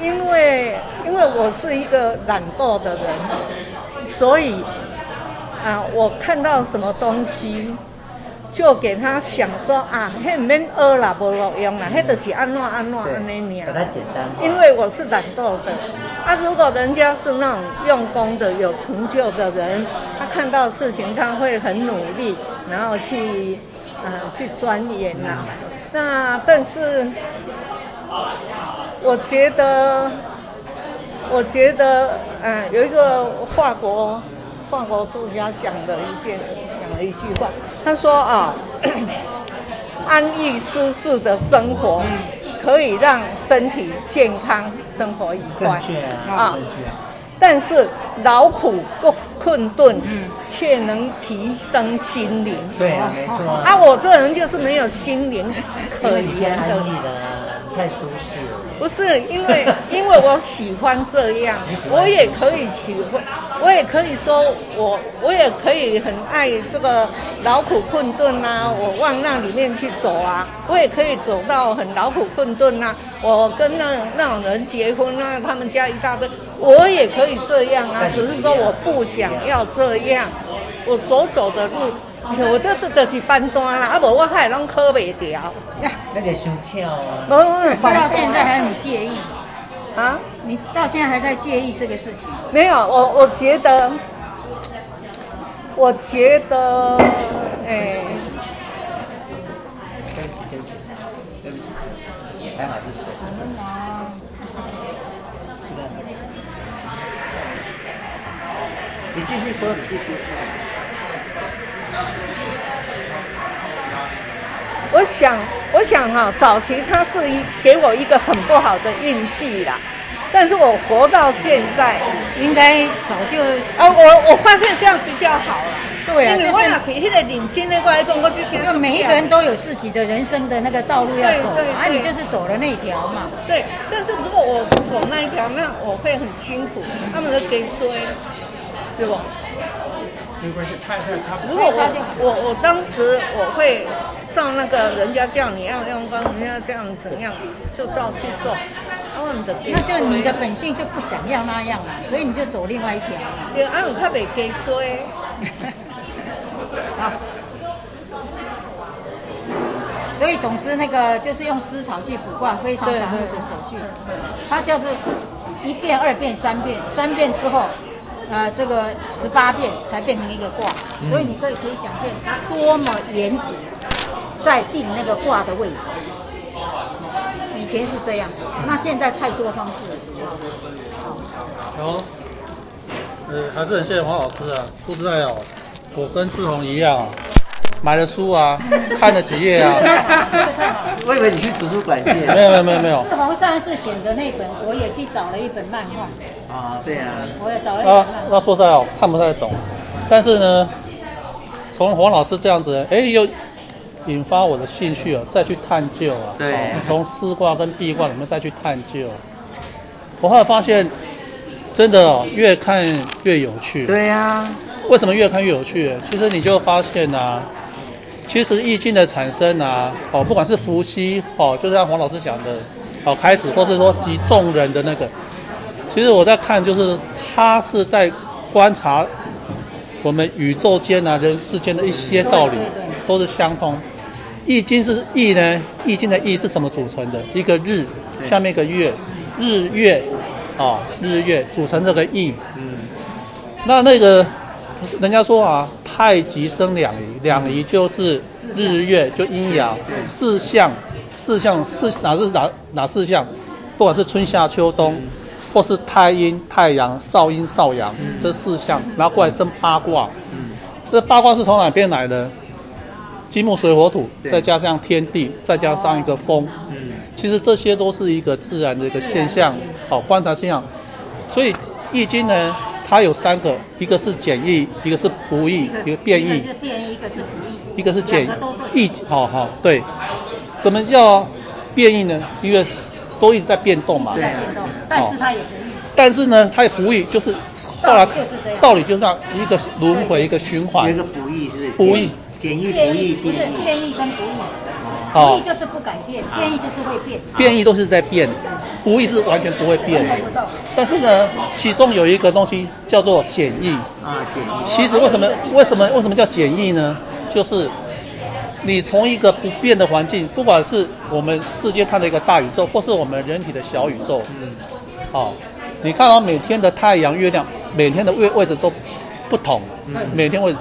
因为因为我是一个懒惰的人，所以啊，我看到什么东西，就给他想说啊，迄唔免学啦，无路用啦，迄就是安怎安怎安尼尔。简单。因为我是懒惰的，啊，如果人家是那种用功的、有成就的人，他看到事情他会很努力，然后去啊去钻研呐。那但是。我觉得，我觉得，嗯，有一个法国法国作家想的一件讲了一句话，他说啊，(coughs) 安逸舒适的生活可以让身体健康，生活愉快，啊，但是劳苦够困顿，却能提升心灵。对啊，没错。啊，我这人就是没有心灵可言的。太舒适了，不是因为 (laughs) 因为我喜欢这样，我也可以喜欢，我也可以说我我也可以很爱这个劳苦困顿啊，我往那里面去走啊，我也可以走到很劳苦困顿啊，我跟那那种人结婚啊，他们家一大堆，我也可以这样啊，只是说我不想要这样，我走走的路。我这这就是搬单啦，啊无我还拢考袂掉。那个太巧啊！我到现在还很介意啊！你到现在还在介意这个事情？没有，我我觉得，我觉得，哎。对不起，对不起，对不起，还好是水。你继续说，你继续说。我想，我想哈，早期他是一给我一个很不好的印记啦，但是我活到现在，应该早就啊，我我发现这样比较好了。对啊，就是现在领先的过来中国这些，就每一个人都有自己的人生的那个道路要走，啊，你就是走了那条嘛。对，但是如果我是走那一条，那我会很辛苦，他们都给衰，对不？没关系，差一差差不。如果我我我当时我会照那个人家叫你要用功，人家这样怎样就照去做。那就你的本性就不想要那样了，所以你就走另外一条嘛。对，啊，我较袂加吹。(laughs) 好。所以总之，那个就是用丝草去卜卦，非常繁复的手续。它就是一遍、二遍、三遍，三遍之后，呃，这个十八遍才变成一个卦。所以你可以可以想见它多么严谨，在定那个卦的位置。以前是这样，那现在太多方式了。好，呃，还是很谢谢黄老师啊，说实在哦，我跟志宏一样。买了书啊，看了几页啊。(laughs) 我以为你去图书馆借。没有没有没有没有。志宏上次选的那本，我也去找了一本漫画。啊，对啊。我也找。啊，那说实在哦，看不太懂。但是呢，从黄老师这样子，哎，又引发我的兴趣哦，再去探究啊。对。从丝卦跟壁卦里面再去探究，我后来发现，真的哦，越看越有趣。对呀、啊。为什么越看越有趣？其实你就发现啊。其实意境的产生啊，哦，不管是伏羲哦，就像黄老师讲的，哦，开始或是说集众人的那个，其实我在看，就是他是在观察我们宇宙间啊、人世间的一些道理，都是相通。易经是易呢，易经的易是什么组成的？一个日，下面一个月，日月，哦，日月组成这个易。嗯，那那个。人家说啊，太极生两仪，两仪就是日月，就阴阳四象，四象四哪是哪哪四象？不管是春夏秋冬，或是太阴太阳、少阴少阳，这四象，然后过来生八卦。这八卦是从哪边来的？金木水火土，再加上天地，再加上一个风。其实这些都是一个自然的一个现象，好观察现象。所以易经呢？它有三个，一个是简易，一个是不易，一个变易。一个是变易，一个是不易。一个是简易，好好对。什么叫变异呢？因为都一直在变动嘛。对变动，但是它也不易。但是呢，它也不易，就是后来道理就是这样，一个轮回，一个循环。一个不易是不易，简易不易，不是变异跟不易。不易就是不改变，变异就是会变。变异都是在变。不易是完全不会变，但是呢，其中有一个东西叫做简易啊，简易。其实为什么为什么为什么叫简易呢？就是你从一个不变的环境，不管是我们世界看的一个大宇宙，或是我们人体的小宇宙，嗯，哦，你看到每天的太阳、月亮，每天的位位置都不同，每天位置，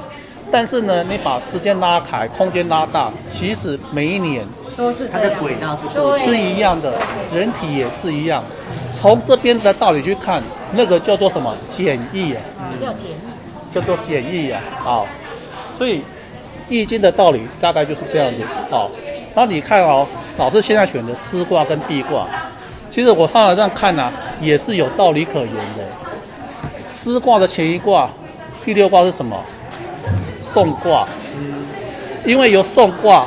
但是呢，你把时间拉开，空间拉大，其实每一年。都是它的轨道是是一样的，人体也是一样。从这边的道理去看，那个叫做什么？简易啊，叫简易，叫做简易啊。好，所以易经的道理大概就是这样子。好，那你看哦，老师现在选的丝卦跟壁卦，其实我上来这样看呢、啊，也是有道理可言的。丝卦的前一卦，第六卦是什么？讼卦。嗯，因为由讼卦。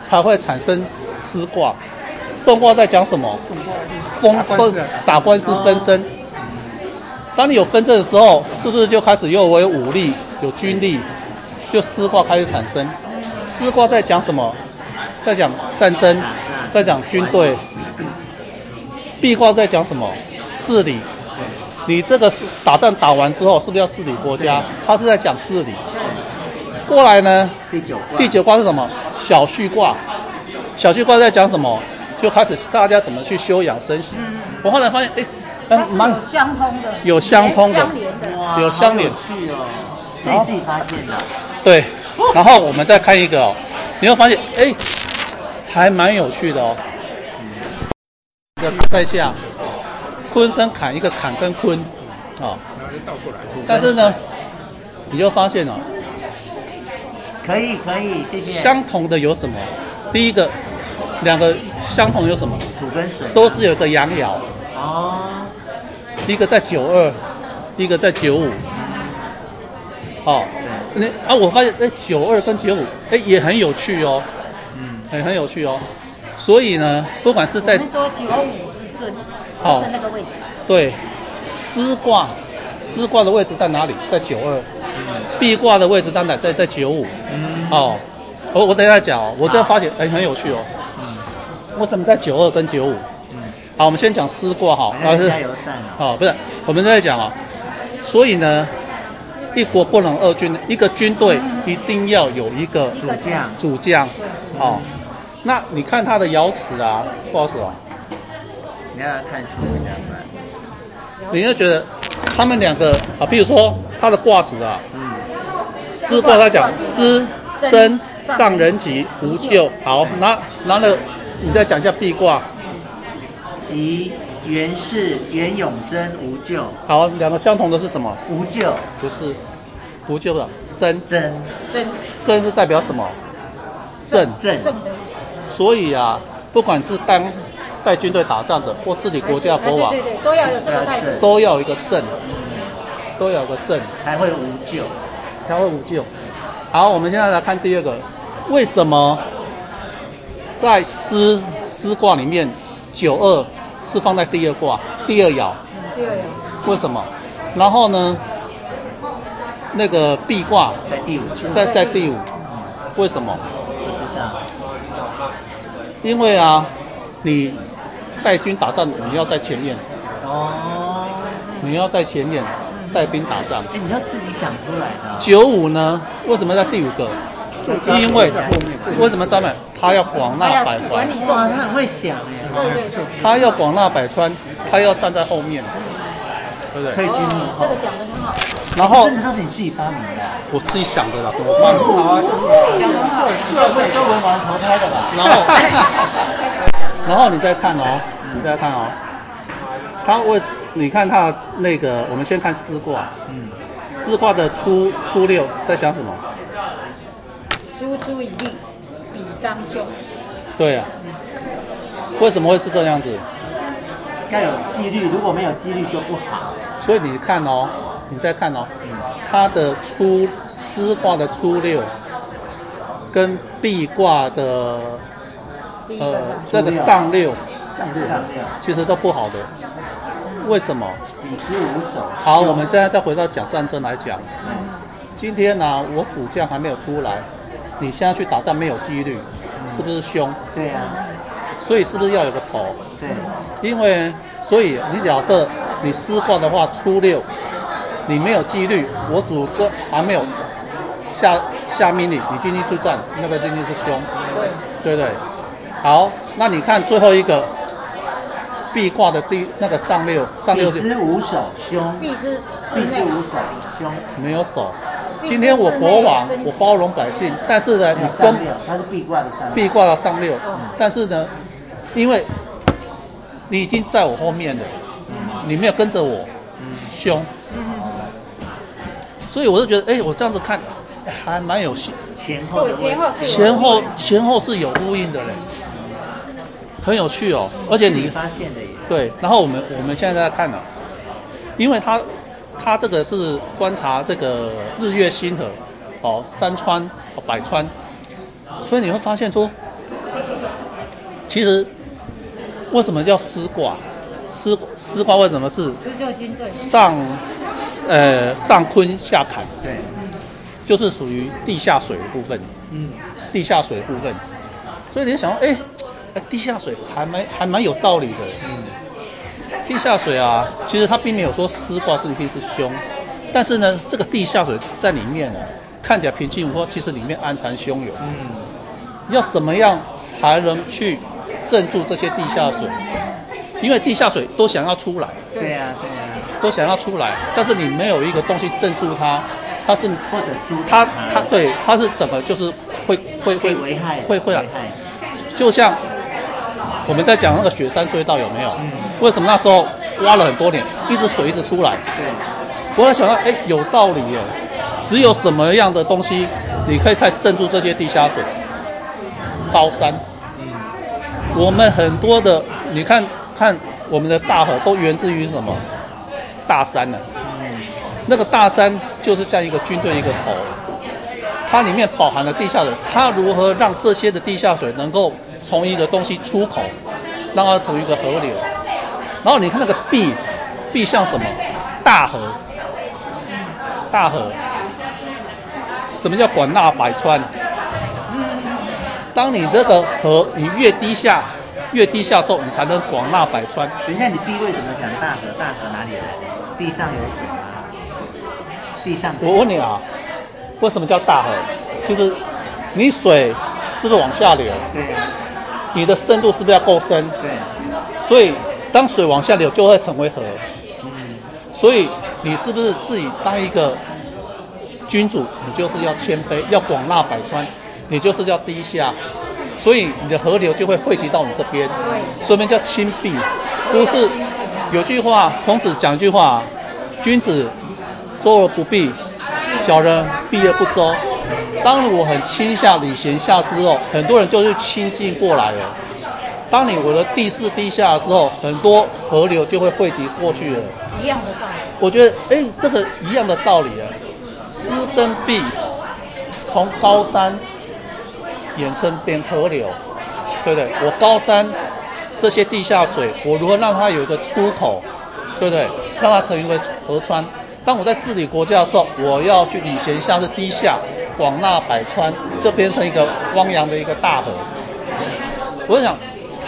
才会产生丝卦，讼卦在讲什么？风风打官司纷争。当你有纷争的时候，是不是就开始又为武力、有军力？就丝卦开始产生。丝卦在讲什么？在讲战争，在讲军队。壁卦在讲什么？治理。你这个是打仗打完之后，是不是要治理国家？它是在讲治理。过来呢？第九卦。第九卦是什么？小序卦。小序卦在讲什么？就开始大家怎么去修养生息。嗯、我后来发现，哎，蛮有相通的，有相通的，有相连。去哦，自己自己发现的。对，然后我们再看一个哦，你会发现，哎，还蛮有趣的哦。一个在下，坤跟坎，一个坎跟坤，啊、哦。但是呢，你就发现哦。可以可以，谢谢。相同的有什么？第一个，两个相同有什么？土跟水。都只有一个阳爻。哦。一个在九二，一个在九五。哦。那啊，我发现哎，九二跟九五，哎，也很有趣哦。嗯。很很有趣哦。所以呢，不管是在。我们说九五至尊，就是那个位置。对。丝卦，丝卦的位置在哪里？在九二。壁卦的位置在哪？在在九五。嗯。哦，我我等一下讲哦。我这发现哎，很有趣哦。嗯。为什么在九二跟九五？嗯。好，我们先讲丝挂哈，还是加油站啊？哦，不是，我们在讲哦。所以呢，一国不能二军，一个军队一定要有一个主将，主将，哦。那你看他的瑶池啊，不好使哦。你要看书比较慢。你就觉得他们两个啊，比如说他的卦子啊，嗯，师卦他讲师生上人吉无咎。好，那然后呢，你再讲一下壁卦。吉元氏元永贞无咎。好，两个相同的是什么？无咎。不是，无咎的真真真真是代表什么？正正。所以啊，不管是当带军队打仗的，或治理国家国王，对对对，都要有这个态度，都要有一个正，都要有个正，才会无咎，才会无咎。好，我们现在来看第二个，为什么在丝丝卦里面九二是放在第二卦第二爻？第二爻。为什么？然后呢？那个壁卦在第五，在在第五，为什么？因为啊，你带军打仗，你要在前面。哦。你要在前面带兵打仗。哎，你要自己想出来的。九五呢？为什么在第五个？因为为什么张满他要广纳百川？哇，他很会想哎。对对对。他要广纳百川，他要站在后面，对不对？可以军幕后。这个讲得很好。然后。这个是你自己发明的。我自己想的啦，怎么办？好啊，就是讲得好。这不是周文王投胎的吧？然后，(laughs) 然后你再看哦，你再看哦，他为你看他那个，我们先看丝卦。嗯。丝卦的初初六在想什么？输出一定，比张凶。对啊。为什么会是这样子？要有纪律，如果没有纪律就不好。所以你看哦，你再看哦，它的初丝卦的初六，跟壁卦的呃这个上六，上六其实都不好的。为什么？好，我们现在再回到讲战争来讲。今天呢、啊，我主将还没有出来，你现在去打仗没有纪律，是不是凶？对呀。所以是不是要有个头？对。因为，所以你假设你师卦的话，初六，你没有纪律，我主将还没有下下命令，你进去作战，那个进去是凶。对。对对。好，那你看最后一个。壁挂的第那个上六，上六是。比之无手，凶。壁之，壁之无手，凶。没有守。今天我国王，我包容百姓，但是呢，你跟它是壁挂的上。壁卦的上六，但是呢，因为你已经在我后面了，你没有跟着我，凶。所以我就觉得，哎，我这样子看，还蛮有戏。前后前后前后是有呼应的嘞。很有趣哦，而且你发现的耶。对，然后我们我们现在在看呢，因为他他这个是观察这个日月星河，哦，山川哦，百川，所以你会发现说，其实为什么叫丝卦？丝丝卦为什么是上呃上坤下坎？对，就是属于地下水的部分。嗯，地下水的部分，所以你就想说，哎。地下水还蛮还蛮有道理的。嗯，地下水啊，其实它并没有说丝卦是一定是凶，但是呢，这个地下水在里面呢，看起来平静无波，其实里面暗藏汹涌。嗯，要什么样才能去镇住这些地下水？因为地下水都想要出来。对呀，对呀，都想要出来，但是你没有一个东西镇住它，它是或者输它它对它是怎么就是会会会危害会会来，就像。我们在讲那个雪山隧道有没有？嗯。为什么那时候挖了很多年，一直水一直出来？对。我在想到，哎，有道理耶。只有什么样的东西，你可以再镇住这些地下水？高山。嗯。我们很多的，你看看我们的大河都源自于什么？大山呢？嗯。那个大山就是像一个军队一个头，它里面饱含了地下水，它如何让这些的地下水能够？从一个东西出口，让它成为一个河流，然后你看那个壁，壁像什么？大河，大河。什么叫广纳百川？当你这个河你越低下，越低下的时候，你才能广纳百川。等一下，你地为什么讲大河？大河哪里来？地上有水吗？地上。我问你啊，为什么叫大河？其实你水是不是往下流？对。你的深度是不是要够深？对。所以当水往下流，就会成为河。嗯。所以你是不是自己当一个君主？你就是要谦卑，要广纳百川，你就是要低下。所以你的河流就会汇集到你这边，说明叫亲避。不是有句话，孔子讲一句话：君子周而不避，小人避而不周。当我很亲下礼贤下士之后，很多人就是亲近过来了。当你我的地势低下的时候，很多河流就会汇集过去了。一样的道理。我觉得，哎，这个一样的道理啊。施跟壁，从高山。演称变河流，对不对？我高山这些地下水，我如何让它有一个出口，对不对？让它成为河川。当我在治理国家的时候，我要去礼贤下士，低下广纳百川，就变成一个汪洋的一个大河。我想，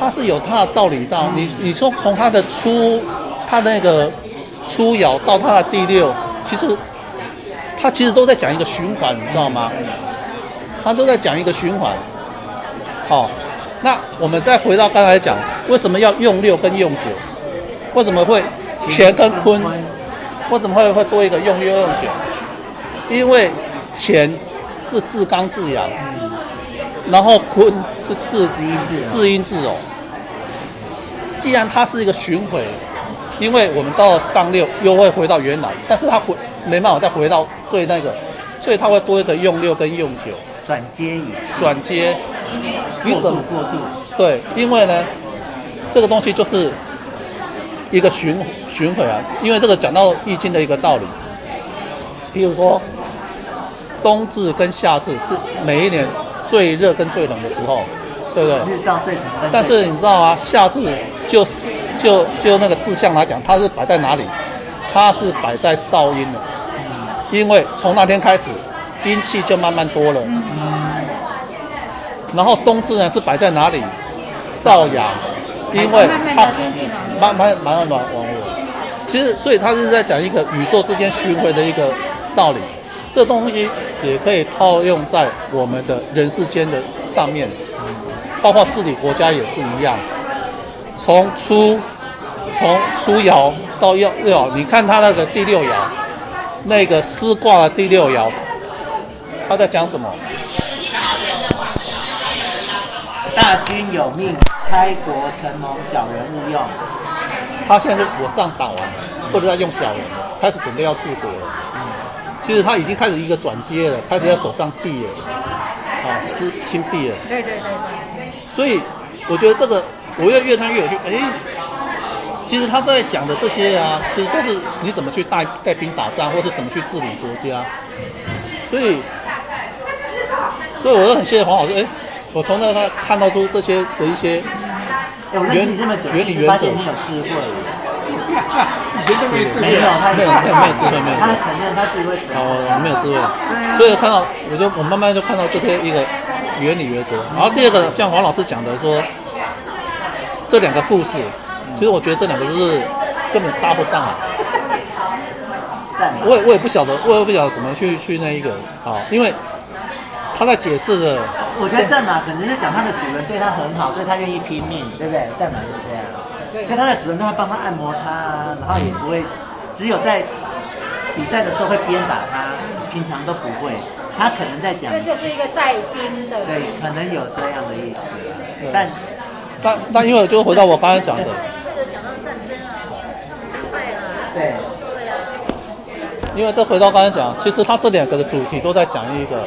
它是有它的道理在。你你说从它的初，它那个初爻到它的第六，其实它其实都在讲一个循环，你知道吗？他都在讲一个循环，好、那我们再回到刚才讲，为什么要用六跟用九？为什么会乾跟坤？为什么会会多一个用六用九？因为乾是至刚至阳，然后坤是至至阴至柔。既然它是一个巡回，因为我们到了上六又会回到原来，但是它回没办法再回到最那个，所以它会多一个用六跟用九。转接转接，过渡过渡，对，因为呢，这个东西就是一个循循回啊。因为这个讲到易经的一个道理，比如说冬至跟夏至是每一年最热跟最冷的时候，对不对？日照最长。但是你知道啊？夏至就是就就那个四象来讲，它是摆在哪里？它是摆在少阴的，因为从那天开始。阴气就慢慢多了，嗯，然后冬至呢是摆在哪里？少阳，因为它慢慢慢慢暖和。其实，所以他是在讲一个宇宙之间循环的一个道理。这东西也可以套用在我们的人世间的上面，包括治理国家也是一样。从初从初爻到六爻，你看他那个第六爻，那个师卦的第六爻。他在讲什么？大军有命，开国成龙，小人勿用。他现在是我仗打完，或者在用小人，开始准备要治国了。嗯，其实他已经开始一个转接了，开始要走上壁了，啊，师亲避了。对对对。所以我觉得这个，我越越看越有趣。哎，其实他在讲的这些啊，其实都是你怎么去带带兵打仗，或是怎么去治理国家。所以。所以我就很谢谢黄老师，哎，我从那他看到出这些的一些原原理原则。你有智慧，没智慧，没有，没有，没有，没有智慧，没有。他承认他智慧，哦，没有智慧。所以看到，我就我慢慢就看到这些一个原理原则。然后第二个，像黄老师讲的说，这两个故事，其实我觉得这两个就是根本搭不上啊。(laughs) 我也我也不晓得，我也不晓得怎么去去那一个啊，因为。他在解释的，我觉得战马可能是讲他的主人对他很好，所以他愿意拼命，对不对？战马所以他的主人都会帮他按摩他，然后也不会，只有在比赛的时候会鞭打他，平常都不会。他可能在讲，这就是一个带薪的，对，可能有这样的意思，但但但因为就回到我刚才讲的，这讲到战争啊，失败了，对。因为这回到刚才讲，其实他这两个的主题都在讲一个。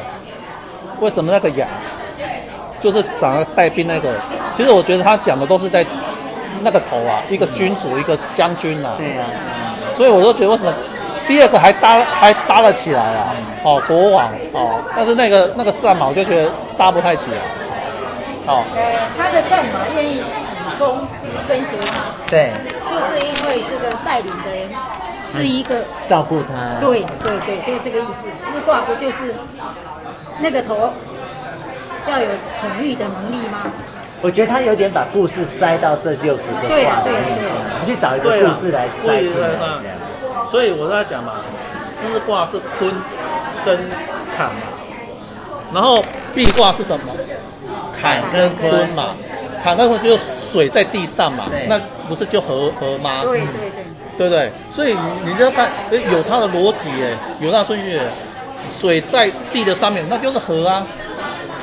为什么那个羊，就是长得带兵那个？其实我觉得他讲的都是在那个头啊，一个君主，一个将军呐、啊。对、啊。所以我就觉得为什么第二个还搭还搭了起来啊？哦，国王哦，但是那个那个战马我就觉得搭不太起来。哦。呃，他的战马愿意始终跟随他。对。就是因为这个带领的人是一个照顾他。对对对，就是这个意思。师卦不就是？那个头要有统御的能力吗？我觉得他有点把故事塞到这六十个卦里面，你去找一个故事来塞进来。所以我在讲嘛，师卦是坤跟坎嘛，然后壁卦是什么？坎跟坤嘛，坎跟坤就是水在地上嘛，那不是就合合吗？对对对，对不对？所以你就要看，有它的逻辑耶，有它顺序。水在地的上面，那就是河啊。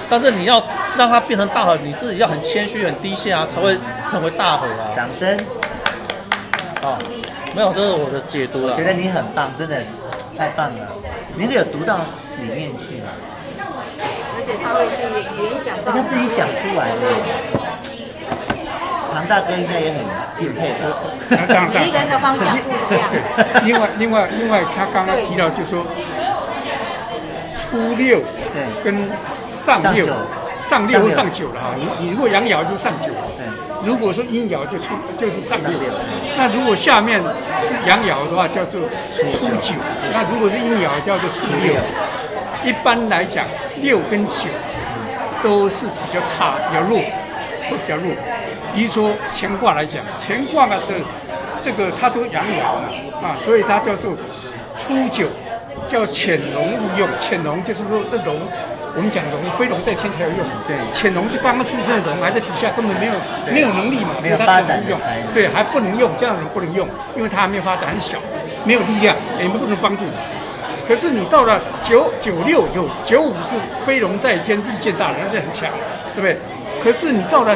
但是你要让它变成大河，你自己要很谦虚、很低下啊，才会成为大河啊。掌声。哦，没有，这是我的解读了。我觉得你很棒，真的太棒了。你是有读到里面去吗？而且他会去联想到，他自己想出来的。唐大哥应该也很敬佩的。每一个人的方向不一样。(laughs) 另外，另外，另外，他刚刚提到就是说，初六跟。上六，上六或上九了哈。你你如果阳爻就上九，如果说阴爻就出就是上六。那如果下面是阳爻的话，叫做初九。那如果是阴爻，叫做初六。一般来讲，六跟九都是比较差，比较弱，会比较弱。比如说乾卦来讲，乾卦的这个它都阳爻嘛啊，所以它叫做初九，叫潜龙勿用。潜龙就是说那龙。我们讲龙，飞龙在天才有用。对，潜龙就刚刚出生的龙，还在底下，根本没有没有能力嘛，所以它发展用。对，还不能用，这样的人不能用，因为它还没有发展，很小，没有力量，也不能帮助你。可是你到了九九六以后，九五是飞龙在天，地见大人，那是很强，对不对？可是你到了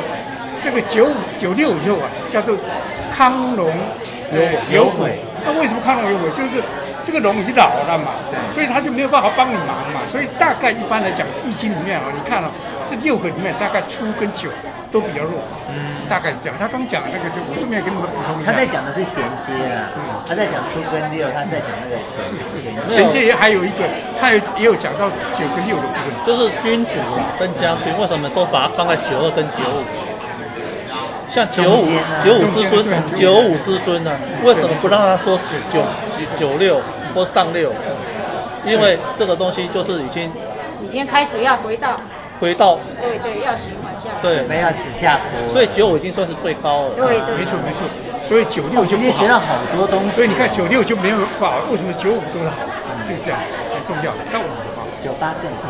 这个九五九六以后啊，叫做康龙有有悔。那为什么康龙有悔？就是。这个龙已经老了嘛，所以他就没有办法帮你忙嘛，所以大概一般来讲，易经里面啊，你看了、哦、这六个里面，大概初跟九都比较弱，嗯，大概是这样。他刚讲那个，就我顺便给你们补充一下。他在讲的是衔接啊，嗯，他在讲初跟六，他在讲那个衔接。衔接也还有一个，他也也有讲到九跟六的部分，就是君主跟将军为什么都把它放在九二跟九五？像九五九五之尊，九五之尊呢？为什么不让他说九九九六或上六？因为这个东西就是已经已经开始要回到回到对对要循环下对准备要下坡，所以九五已经算是最高了。对对，没错没错。所以九六就今天学到好多东西。所以你看九六就没有办法，为什么九五都是好？就是这样，很重要。那我的话，九八更好。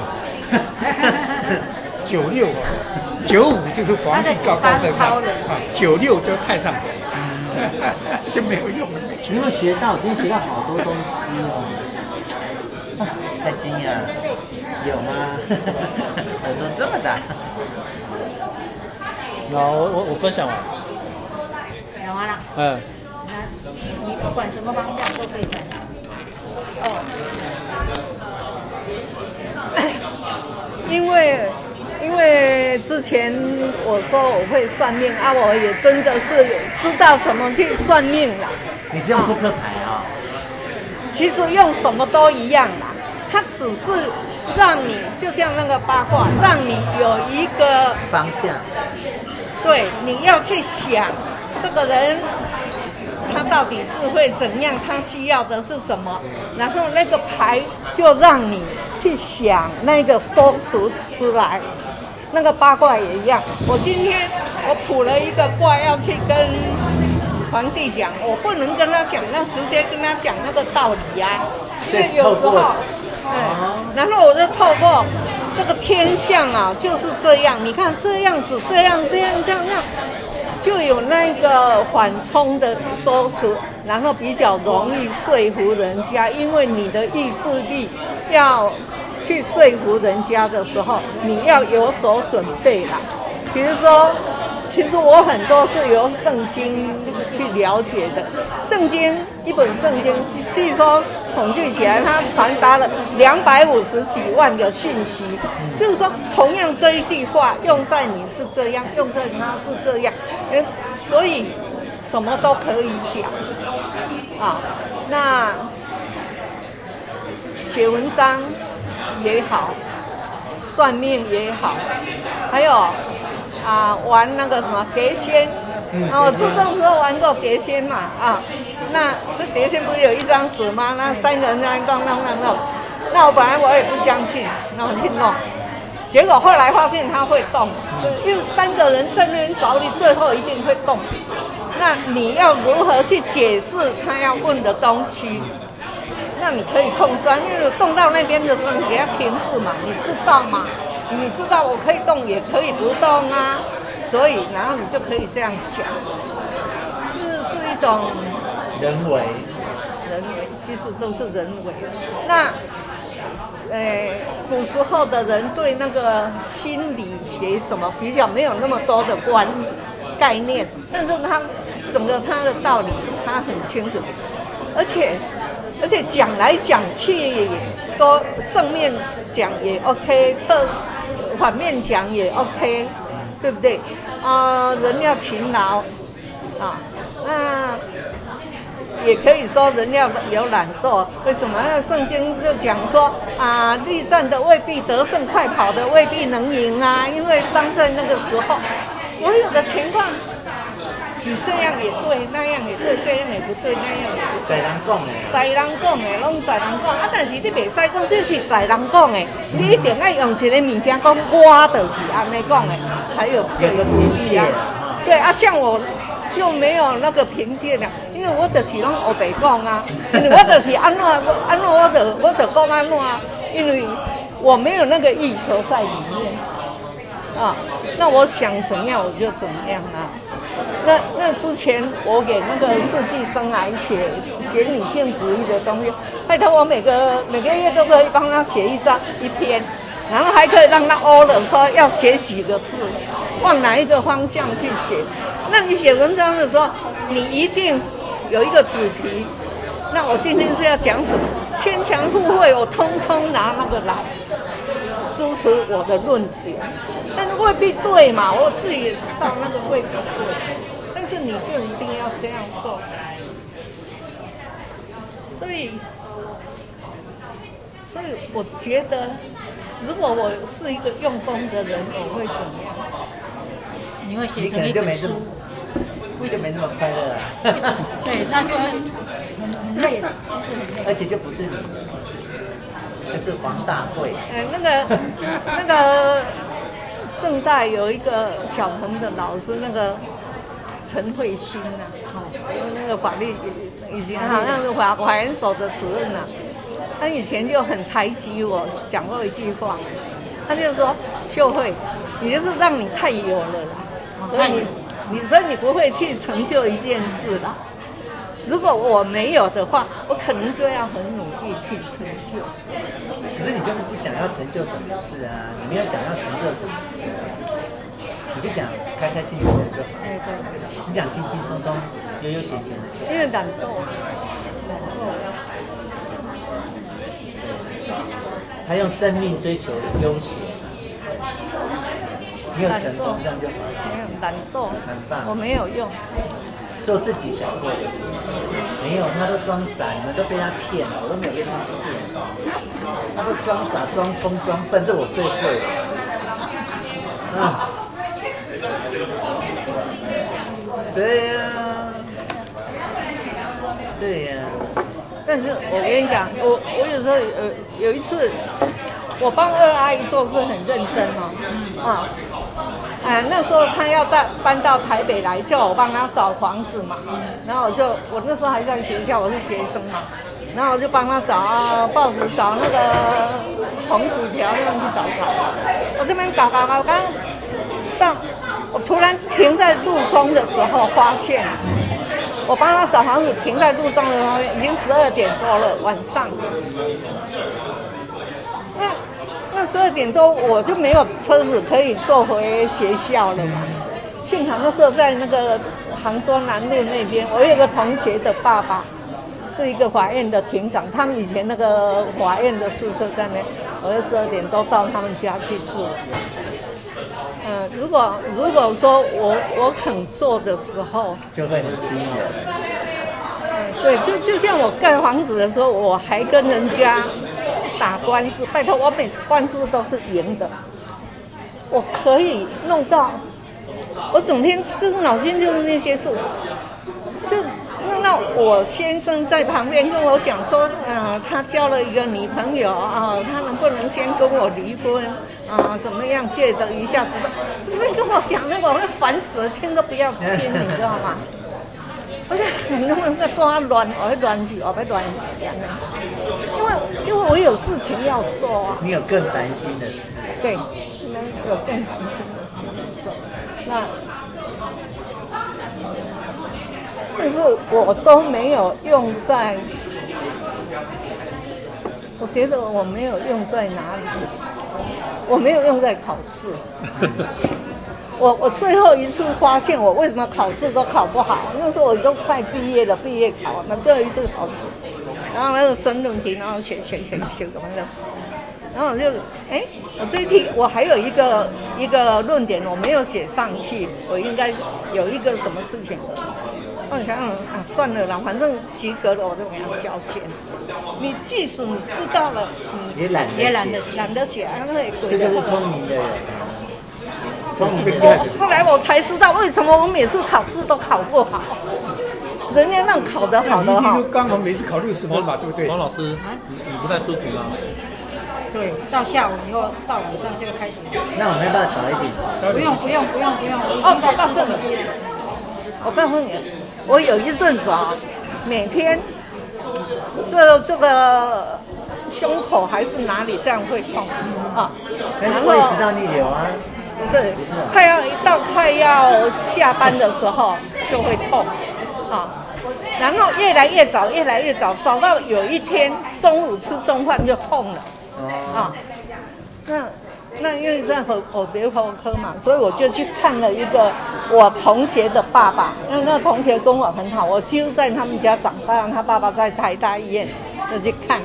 (laughs) (laughs) 九六啊，九五就是皇帝高高在上啊，九六就太上皇，(laughs) 就没有用。你有没有学到？今天学到好多东西哦，太惊讶了，有吗？(laughs) 耳朵这么大。好，我我我分享完。讲完了。嗯。你不管什么方向都可以分享。哦。因为。因为之前我说我会算命啊，我也真的是知道怎么去算命了。你是用扑克牌啊？其实用什么都一样啦，它只是让你就像那个八卦，让你有一个方向。对，你要去想这个人他到底是会怎样，他需要的是什么，然后那个牌就让你去想那个说出出来。那个八卦也一样，我今天我卜了一个卦要去跟皇帝讲，我不能跟他讲，那直接跟他讲那个道理呀、啊。因为有时候，对，然后我就透过这个天象啊，就是这样，你看这样子，这样这样这样这样，就有那个缓冲的说出，然后比较容易说服人家，因为你的意志力要。去说服人家的时候，你要有所准备啦。比如说，其实我很多是由圣经去了解的。圣经一本圣经，据说统计起来，它传达了两百五十几万个讯息。就是说，同样这一句话用在你是这样，用在他是这样，所以什么都可以讲啊。那写文章。也好，算命也好，还有啊，玩那个什么碟仙，啊，我初中时候玩过碟仙嘛，啊，那这碟仙不是有一张纸吗？那三个人在那弄弄弄弄，那我本来我也不相信，那我去弄，结果后来发现它会动，因为三个人在那边找你，最后一定会动。那你要如何去解释他要问的东西？那你可以控制，因为动到那边的时候，你给他停止嘛，你知道嘛？你知道我可以动，也可以不动啊。所以，然后你就可以这样讲，就是是一种人为，人为，其实都是人为。那，呃，古时候的人对那个心理学什么比较没有那么多的观概念，但是他整个他的道理他很清楚，而且而且讲来讲去都正面讲也 OK，侧反面讲也 OK。对不对？啊、人要勤劳，啊，那也可以说人要有懒惰。为什么？圣经就讲说啊，力战的未必得胜，快跑的未必能赢啊。因为当在那个时候，所有的情况。你这样也对，那样也对，这样也不对，那样也不对。在人讲的，在人讲的，拢在人讲。啊，但是你袂使讲这是在人讲的，你一定要用一个物件讲，我就是安尼讲的，才有这个凭据啊。对啊，像我就没有那个凭借了，因为我就是拢黑白讲啊，因为我就是安怎安怎，我就我就讲安怎，因为我没有那个意求在里面啊。那我想怎样我就怎样啊。那那之前我给那个世纪生来写写女性主义的东西，拜托我每个每个月都可以帮他写一张一篇，然后还可以让他 O 了说要写几个字，往哪一个方向去写。那你写文章的时候，你一定有一个主题。那我今天是要讲什么？牵强附会，我通通拿那个来支持我的论点，但是未必对嘛，我自己也知道那个未必对。但是你就一定要这样做，所以，所以我觉得，如果我是一个用功的人，我会怎么样？你会写成一本书，为什么没那么快乐啊。对，那就很很累了，其实很累。而且就不是你，就是黄大贵。哎，那个那个正大有一个小鹏的老师，那个。陈慧欣呐，哦，那个法律以前好像是法法研所的主任呐，他以前就很抬举我，讲过一句话，他就说秀慧，你就是让你太有了啦，所以你所以你不会去成就一件事啦。如果我没有的话，我可能就要很努力去成就。可是你就是不想要成就什么事啊？你没有想要成就什么事啊？你就想开开心心的就好。哎，对。你想轻轻松松、悠悠闲闲的。因为懒惰。他用生命追求悠闲。没有成功这样就好。没有懒惰。很棒。我没有用。做自己想做的事。没有，他都装傻，你们都被他骗了，我都没有被他骗。他都装傻、装疯、装笨，这我最会。了。啊。对呀、对呀、但是我跟你讲，我我有时候有有一次，我帮二阿姨做事很认真哦，嗯啊，哎，那时候她要到搬到台北来，叫我帮她找房子嘛，然后我就我那时候还在学校，我是学生嘛，然后我就帮他找啊报纸，找那个红纸条那样去找找，我这边搞搞搞，刚到。我突然停在路中的时候，发现我帮他找房子，停在路中的时候已经十二点多了，晚上。那那十二点多，我就没有车子可以坐回学校了嘛。幸好那时候在那个杭州南路那边，我有个同学的爸爸是一个法院的庭长，他们以前那个法院的宿舍在那，我就十二点多到他们家去住。嗯，如果如果说我我肯做的时候，就会很惊人。嗯，对，就就像我盖房子的时候，我还跟人家打官司，拜托，我每次官司都是赢的，我可以弄到，我整天是脑筋就是那些事，就弄到我先生在旁边跟我讲说，啊、呃，他交了一个女朋友啊，他能不能先跟我离婚？啊，怎么样借着一下子说，这边跟我讲那个，我那烦死了，听都不要听，你知道吗？不是，你能不能再跟他乱，我会乱死，我会乱死啊！因为因为我有事情要做啊。你有更烦心的事。对，有更烦心的事做。那，但是我都没有用在，我觉得我没有用在哪里，我没有用在考试。我我最后一次发现，我为什么考试都考不好？那时候我都快毕业了，毕业考那最后一次考试，然后那个申论题，然后写写写写什么的，然后我就哎，我这一题我还有一个一个论点我没有写上去，我应该有一个什么事情？我想想啊，算了啦，反正及格了，我就没有交钱。你即使你知道了，你也懒也懒得懒得写，那个这就是聪明的人。我后来我才知道为什么我每次考试都考不好，人家那考得好的哈。刚好每次考六十分吧，对不对？王老师，你你不太出题吗？对，到下午以后到晚上就开始。那我没办法早一点。不用不用不用不用，我已经在吃东西了。我告诉你，我有一阵子啊，每天这这个胸口还是哪里这样会痛啊，然后胃食道逆流啊。不是，快要一到快要下班的时候就会痛，啊，然后越来越早，越来越早，早到有一天中午吃中饭就痛了，啊，那那因为在耳耳鼻喉科嘛，所以我就去看了一个我同学的爸爸，因为那个同学跟我很好，我几乎在他们家长大，他爸爸在台大医院，就去看。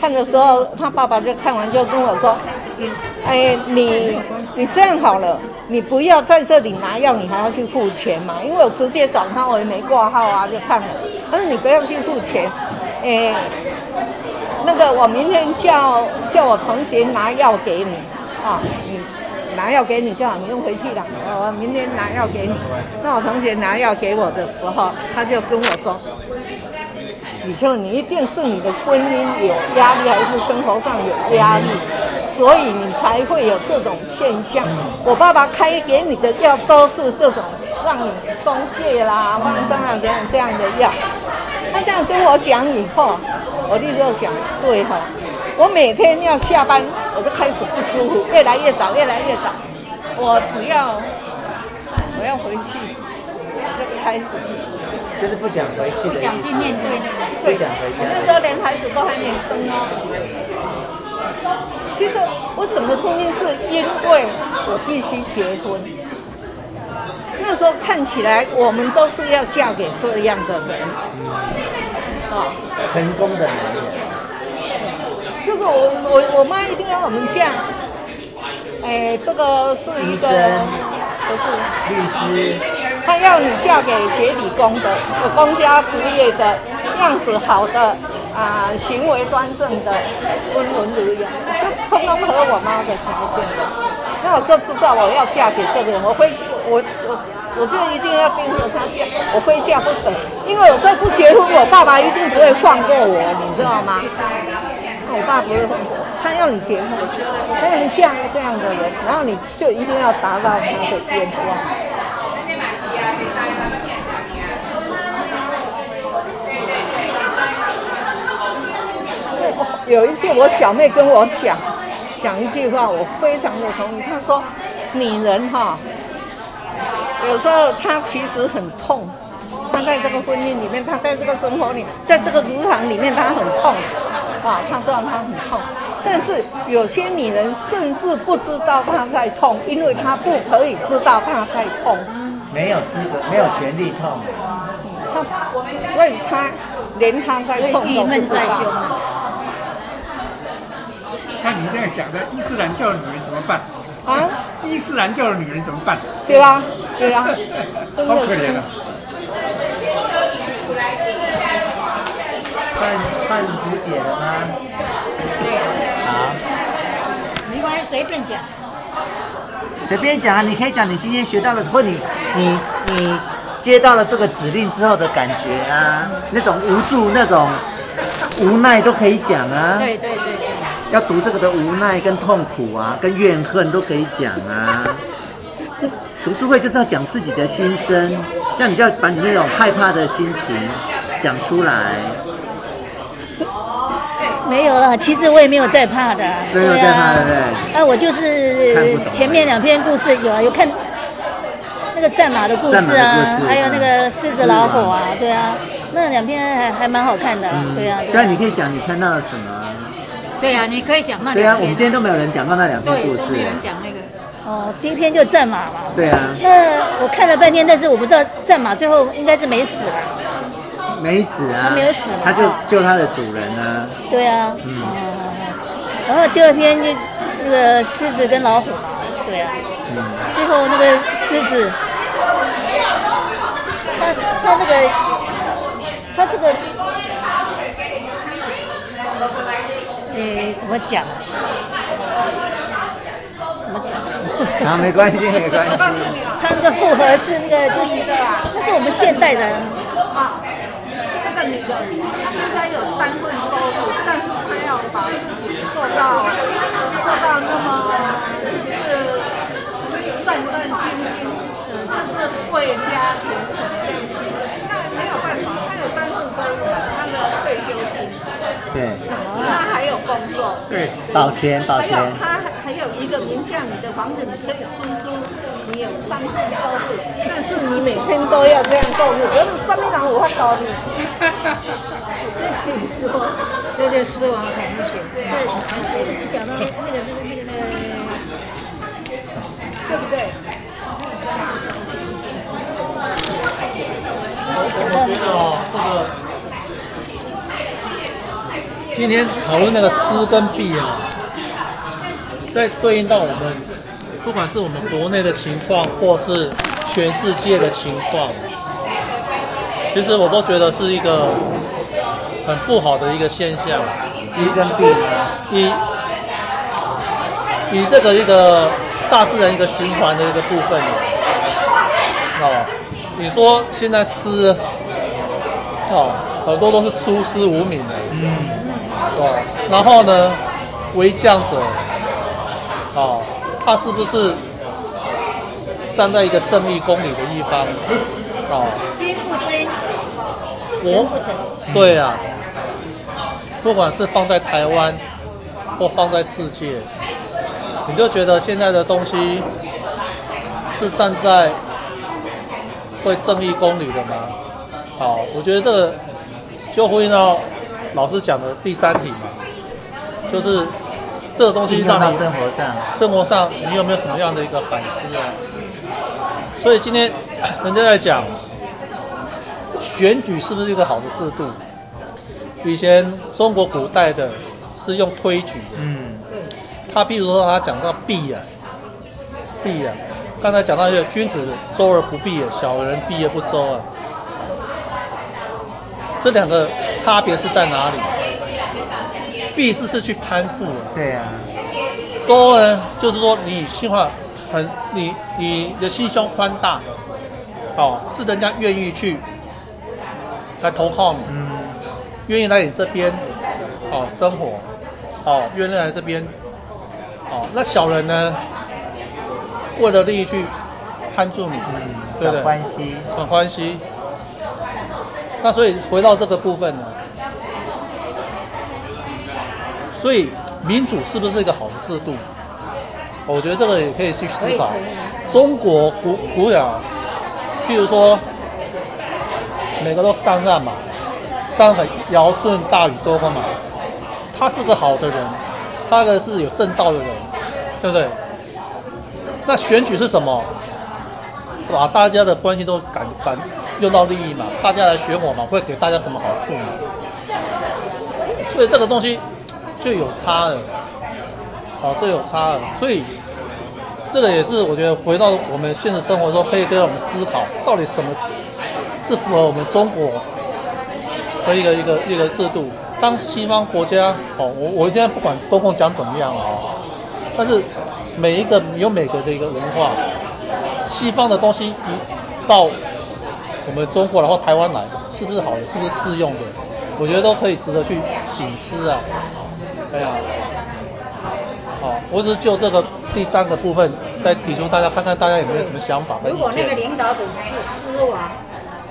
看的时候，他爸爸就看完就跟我说：“哎，你你这样好了，你不要在这里拿药，你还要去付钱嘛？因为我直接找他，我也没挂号啊，就看了。他说你不要去付钱，哎，那个我明天叫叫我同学拿药给你啊，你拿药给你就好，你用回去了。我明天拿药给你。那我同学拿药给我的时候，他就跟我说。”你说你一定是你的婚姻有压力，还是生活上有压力，所以你才会有这种现象。我爸爸开给你的药都是这种让你松懈啦、放松啊这样这样的药。他这样跟我讲以后，我立刻想，对哈，我每天要下班，我就开始不舒服，越来越早，越来越早。我只要我要回去，我就开始不舒服。就是不想回去的，不想去面对那个，不想回家。那时候连孩子都还没生哦。其实我整个婚姻是因为我必须结婚。那时候看起来我们都是要嫁给这样的人，啊，成功的男人。就是我我我妈一定要我们嫁。哎，这个是一个，不是律师。他要你嫁给学理工的、有公家职业的、样子好的、啊、行为端正的、温文儒雅，就通通合我妈的条件的。那我就知道我要嫁给这个人，我非我我我就一定要跟着他嫁，我非嫁不可。因为我再不结婚，我爸爸一定不会放过我，你知道吗？我爸不会放过我，他要你结婚，他要你嫁这样的人，然后你就一定要达到他的愿望。有一次，我小妹跟我讲讲一句话，我非常的同意。她说：“女人哈，有时候她其实很痛，她在这个婚姻里面，她在这个生活里，在这个职场里面，她很痛啊，她知道她很痛。但是有些女人甚至不知道她在痛，因为她不可以知道她在痛，没有资格，没有权利痛。她，所以她连她在痛都不知道。”那你这样讲的伊斯兰教的女人怎么办？啊？伊斯兰教的女人怎么办？对啊，对啊，(laughs) 好可怜啊！换换读解了吗？对啊。好。没关系，随便讲。随便讲啊！你可以讲你今天学到了，或你你你接到了这个指令之后的感觉啊，那种无助、那种无奈都可以讲啊。对对对。要读这个的无奈跟痛苦啊，跟怨恨都可以讲啊。(laughs) 读书会就是要讲自己的心声，像你就要把你那种害怕的心情讲出来。没有了，其实我也没有在怕的。没有在怕，对不对？啊，我就是前面两篇故事有啊，有看那个战马的故事啊，还有那个狮子老虎啊，对啊，那两篇还还蛮好看的，对啊。对啊，你可以讲你看到了什么？对啊，你可以讲那两篇。对啊，我们今天都没有人讲到那两篇故事。没有人讲那个。哦，第一篇就战马嘛。对啊。那我看了半天，但是我不知道战马最后应该是没死吧。没死啊。他没有死。他就救他的主人啊。对啊。嗯。然后第二篇就那个狮子跟老虎嘛，对啊。嗯。最后那个狮子，他他那个他这个，诶，怎么讲？啊，没关系，没关系。(laughs) 他那个复合是那个，就是那是我们现代人啊。这个女的，她应该有三份收入，但是她要把自己做到做到那么就是战战兢兢，嗯，就是为家庭这样子。那没有办法，她有三份收入，她的退休金。对。什么？工作。对。保全，保全。有他还有一个名下，你的房子你可以出租，你有三份收入，但是你每天都要这样购物，可是上面讲我会搞你。跟你说，这就是狮王很明显。对，就是讲到那个那个那个那个，对不对？我觉得哦，这个今天讨论那个狮跟弊啊。在对应到我们，不管是我们国内的情况，或是全世界的情况，其实我都觉得是一个很不好的一个现象。狮跟貂以以这个一个大自然一个循环的一个部分哦，你说现在狮哦，很多都是出师无名的，嗯，哦，然后呢，为将者。哦，他是不是站在一个正义公理的一方？哦，君不君，我不臣。对呀、啊，不管是放在台湾或放在世界，你就觉得现在的东西是站在会正义公理的吗？好，我觉得这个就会到老师讲的第三题嘛，就是。这个东西让你生活上，生活上你有没有什么样的一个反思啊？所以今天 (coughs) 人家在讲选举是不是一个好的制度？以前中国古代的是用推举的，嗯，他譬如说他讲到貂啊，貂啊，刚才讲到一个君子周而不避，小人避而不周啊，这两个差别是在哪里？必是是去攀附了，对啊。说呢，就是说你心怀很你你的心胸宽大，哦，是人家愿意去来投靠你，嗯，愿意来你这边，哦，生活，哦，愿意来这边，哦，那小人呢，为了利益去攀住你，嗯，对不对？关系，很关系。那所以回到这个部分呢？所以民主是不是一个好的制度？我觉得这个也可以去思考。中国古古语，譬如说，每个都上任嘛，上个尧舜大禹周公嘛，他是个好的人，他个是有正道的人，对不对？那选举是什么？把大家的关系都感感用到利益嘛，大家来选我嘛，会给大家什么好处嘛？所以这个东西。就有差了，好，这有差了，所以这个也是我觉得回到我们现实生活中，可以跟我们思考，到底什么是符合我们中国的一个一个一个制度。当西方国家，哦，我我现在不管中共讲怎么样啊，但是每一个有每个的一个文化，西方的东西一到我们中国然后台湾来，是不是好的，是不是适用的？我觉得都可以值得去醒思啊。对啊，我只是就这个第三个部分再提出大家看看大家有没有什么想法和意见。如果那个领导者是狮王，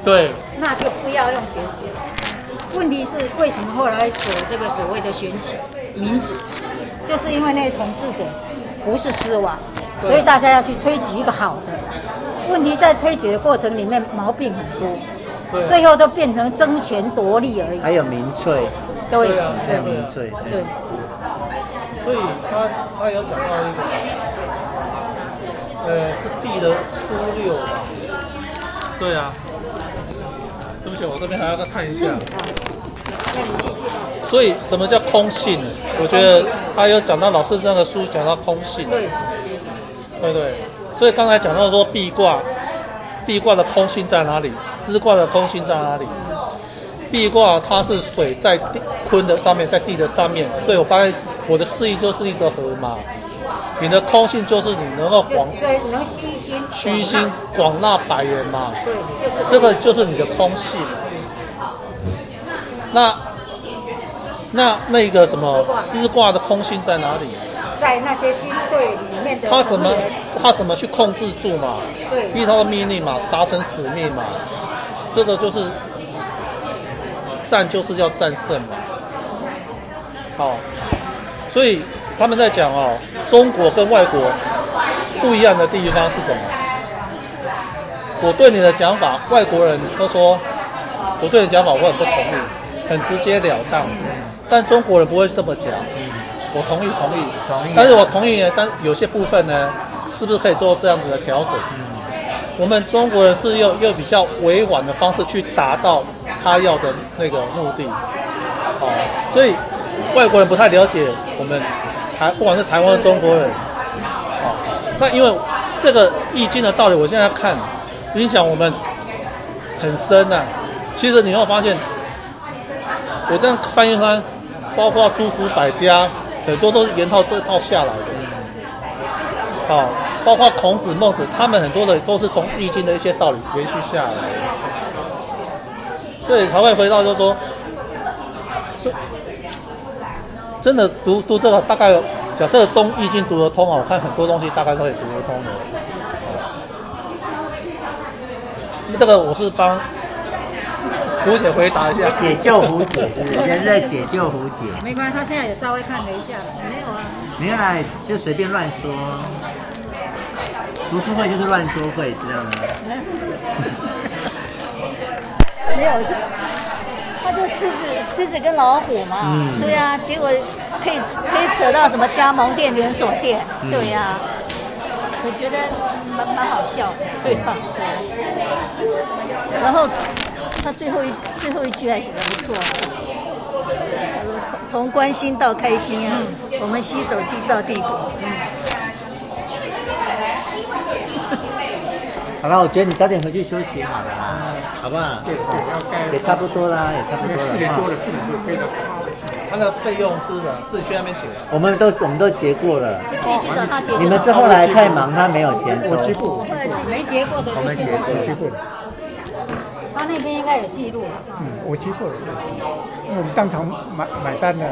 对，那就不要用选举。问题是为什么后来走这个所谓的选举民主，就是因为那些统治者不是狮王，所以大家要去推举一个好的。问题在推举的过程里面毛病很多，最后都变成争权夺利而已。还有民粹，对，还有民粹，对。所以他他有讲到一个，呃，是地的初六吧？对啊。对不起，我这边还要再看一下。所以什么叫空性呢？我觉得他有讲到老师这样的书讲到空性。对。对对。所以刚才讲到说壁卦，壁卦的空性在哪里？丝卦的空性在哪里？壁卦它是水在地坤的上面，在地的上面，所以我发现我的示意就是一则河嘛。你的通性就是你能够广，对，能虚心，虚心广纳百人嘛。对，就是这个就是你的通性。那那那个什么师卦的空性在哪里？在那些军队里面的。他怎么他怎么去控制住嘛？对，依他的命令嘛，达成使命嘛。这个就是。战就是要战胜嘛，好，所以他们在讲哦，中国跟外国不一样的地方是什么？我对你的讲法，外国人都说我对你讲法我很不同意，很直截了当，但中国人不会这么讲，我同意同意。同意，但是我同意呢，但有些部分呢，是不是可以做这样子的调整？我们中国人是用用比较委婉的方式去达到他要的那个目的，哦，所以外国人不太了解我们台，不管是台湾的中国人，哦，那因为这个易经的道理，我现在看影响我们很深呐、其实你会发现，我这样翻一翻，包括诸子百家，很多都是沿套这套下来的，哦。包括孔子、孟子，他们很多的都是从《易经》的一些道理延续下来的，所以才会回到就是，说真的读读这个大概，讲这个东《易经》读得通哦，我看很多东西大概都可以读得通的。那这个我是帮胡姐回答一下，解救胡姐，人家是在解救胡姐。没关系，他现在也稍微看了一下，没有啊，没有啊，就随便乱说。读书会就是乱说会，知道吗？没有，是，他就狮子，狮子跟老虎嘛。嗯。对呀、啊，结果可以可以扯到什么加盟店、连锁店。嗯、对呀、啊，我觉得蛮蛮好笑的。对啊？(laughs) 对。然后他最后一最后一句还写的不错。他说从从关心到开心啊，嗯、我们携手缔造帝国。嗯。好了，我觉得你早点回去休息好了啦，好不好？对对，要该也差不多啦，也差不多了。四点多了，四点多可以了。他的费用是的，自己去那边结。我们都我们都结过了。自己去找他结。你们是后来太忙，他没有钱收。我结过。后来没结过的就现在结过了。他那边应该有记录。嗯，我结过了，因为我们当场买买单了。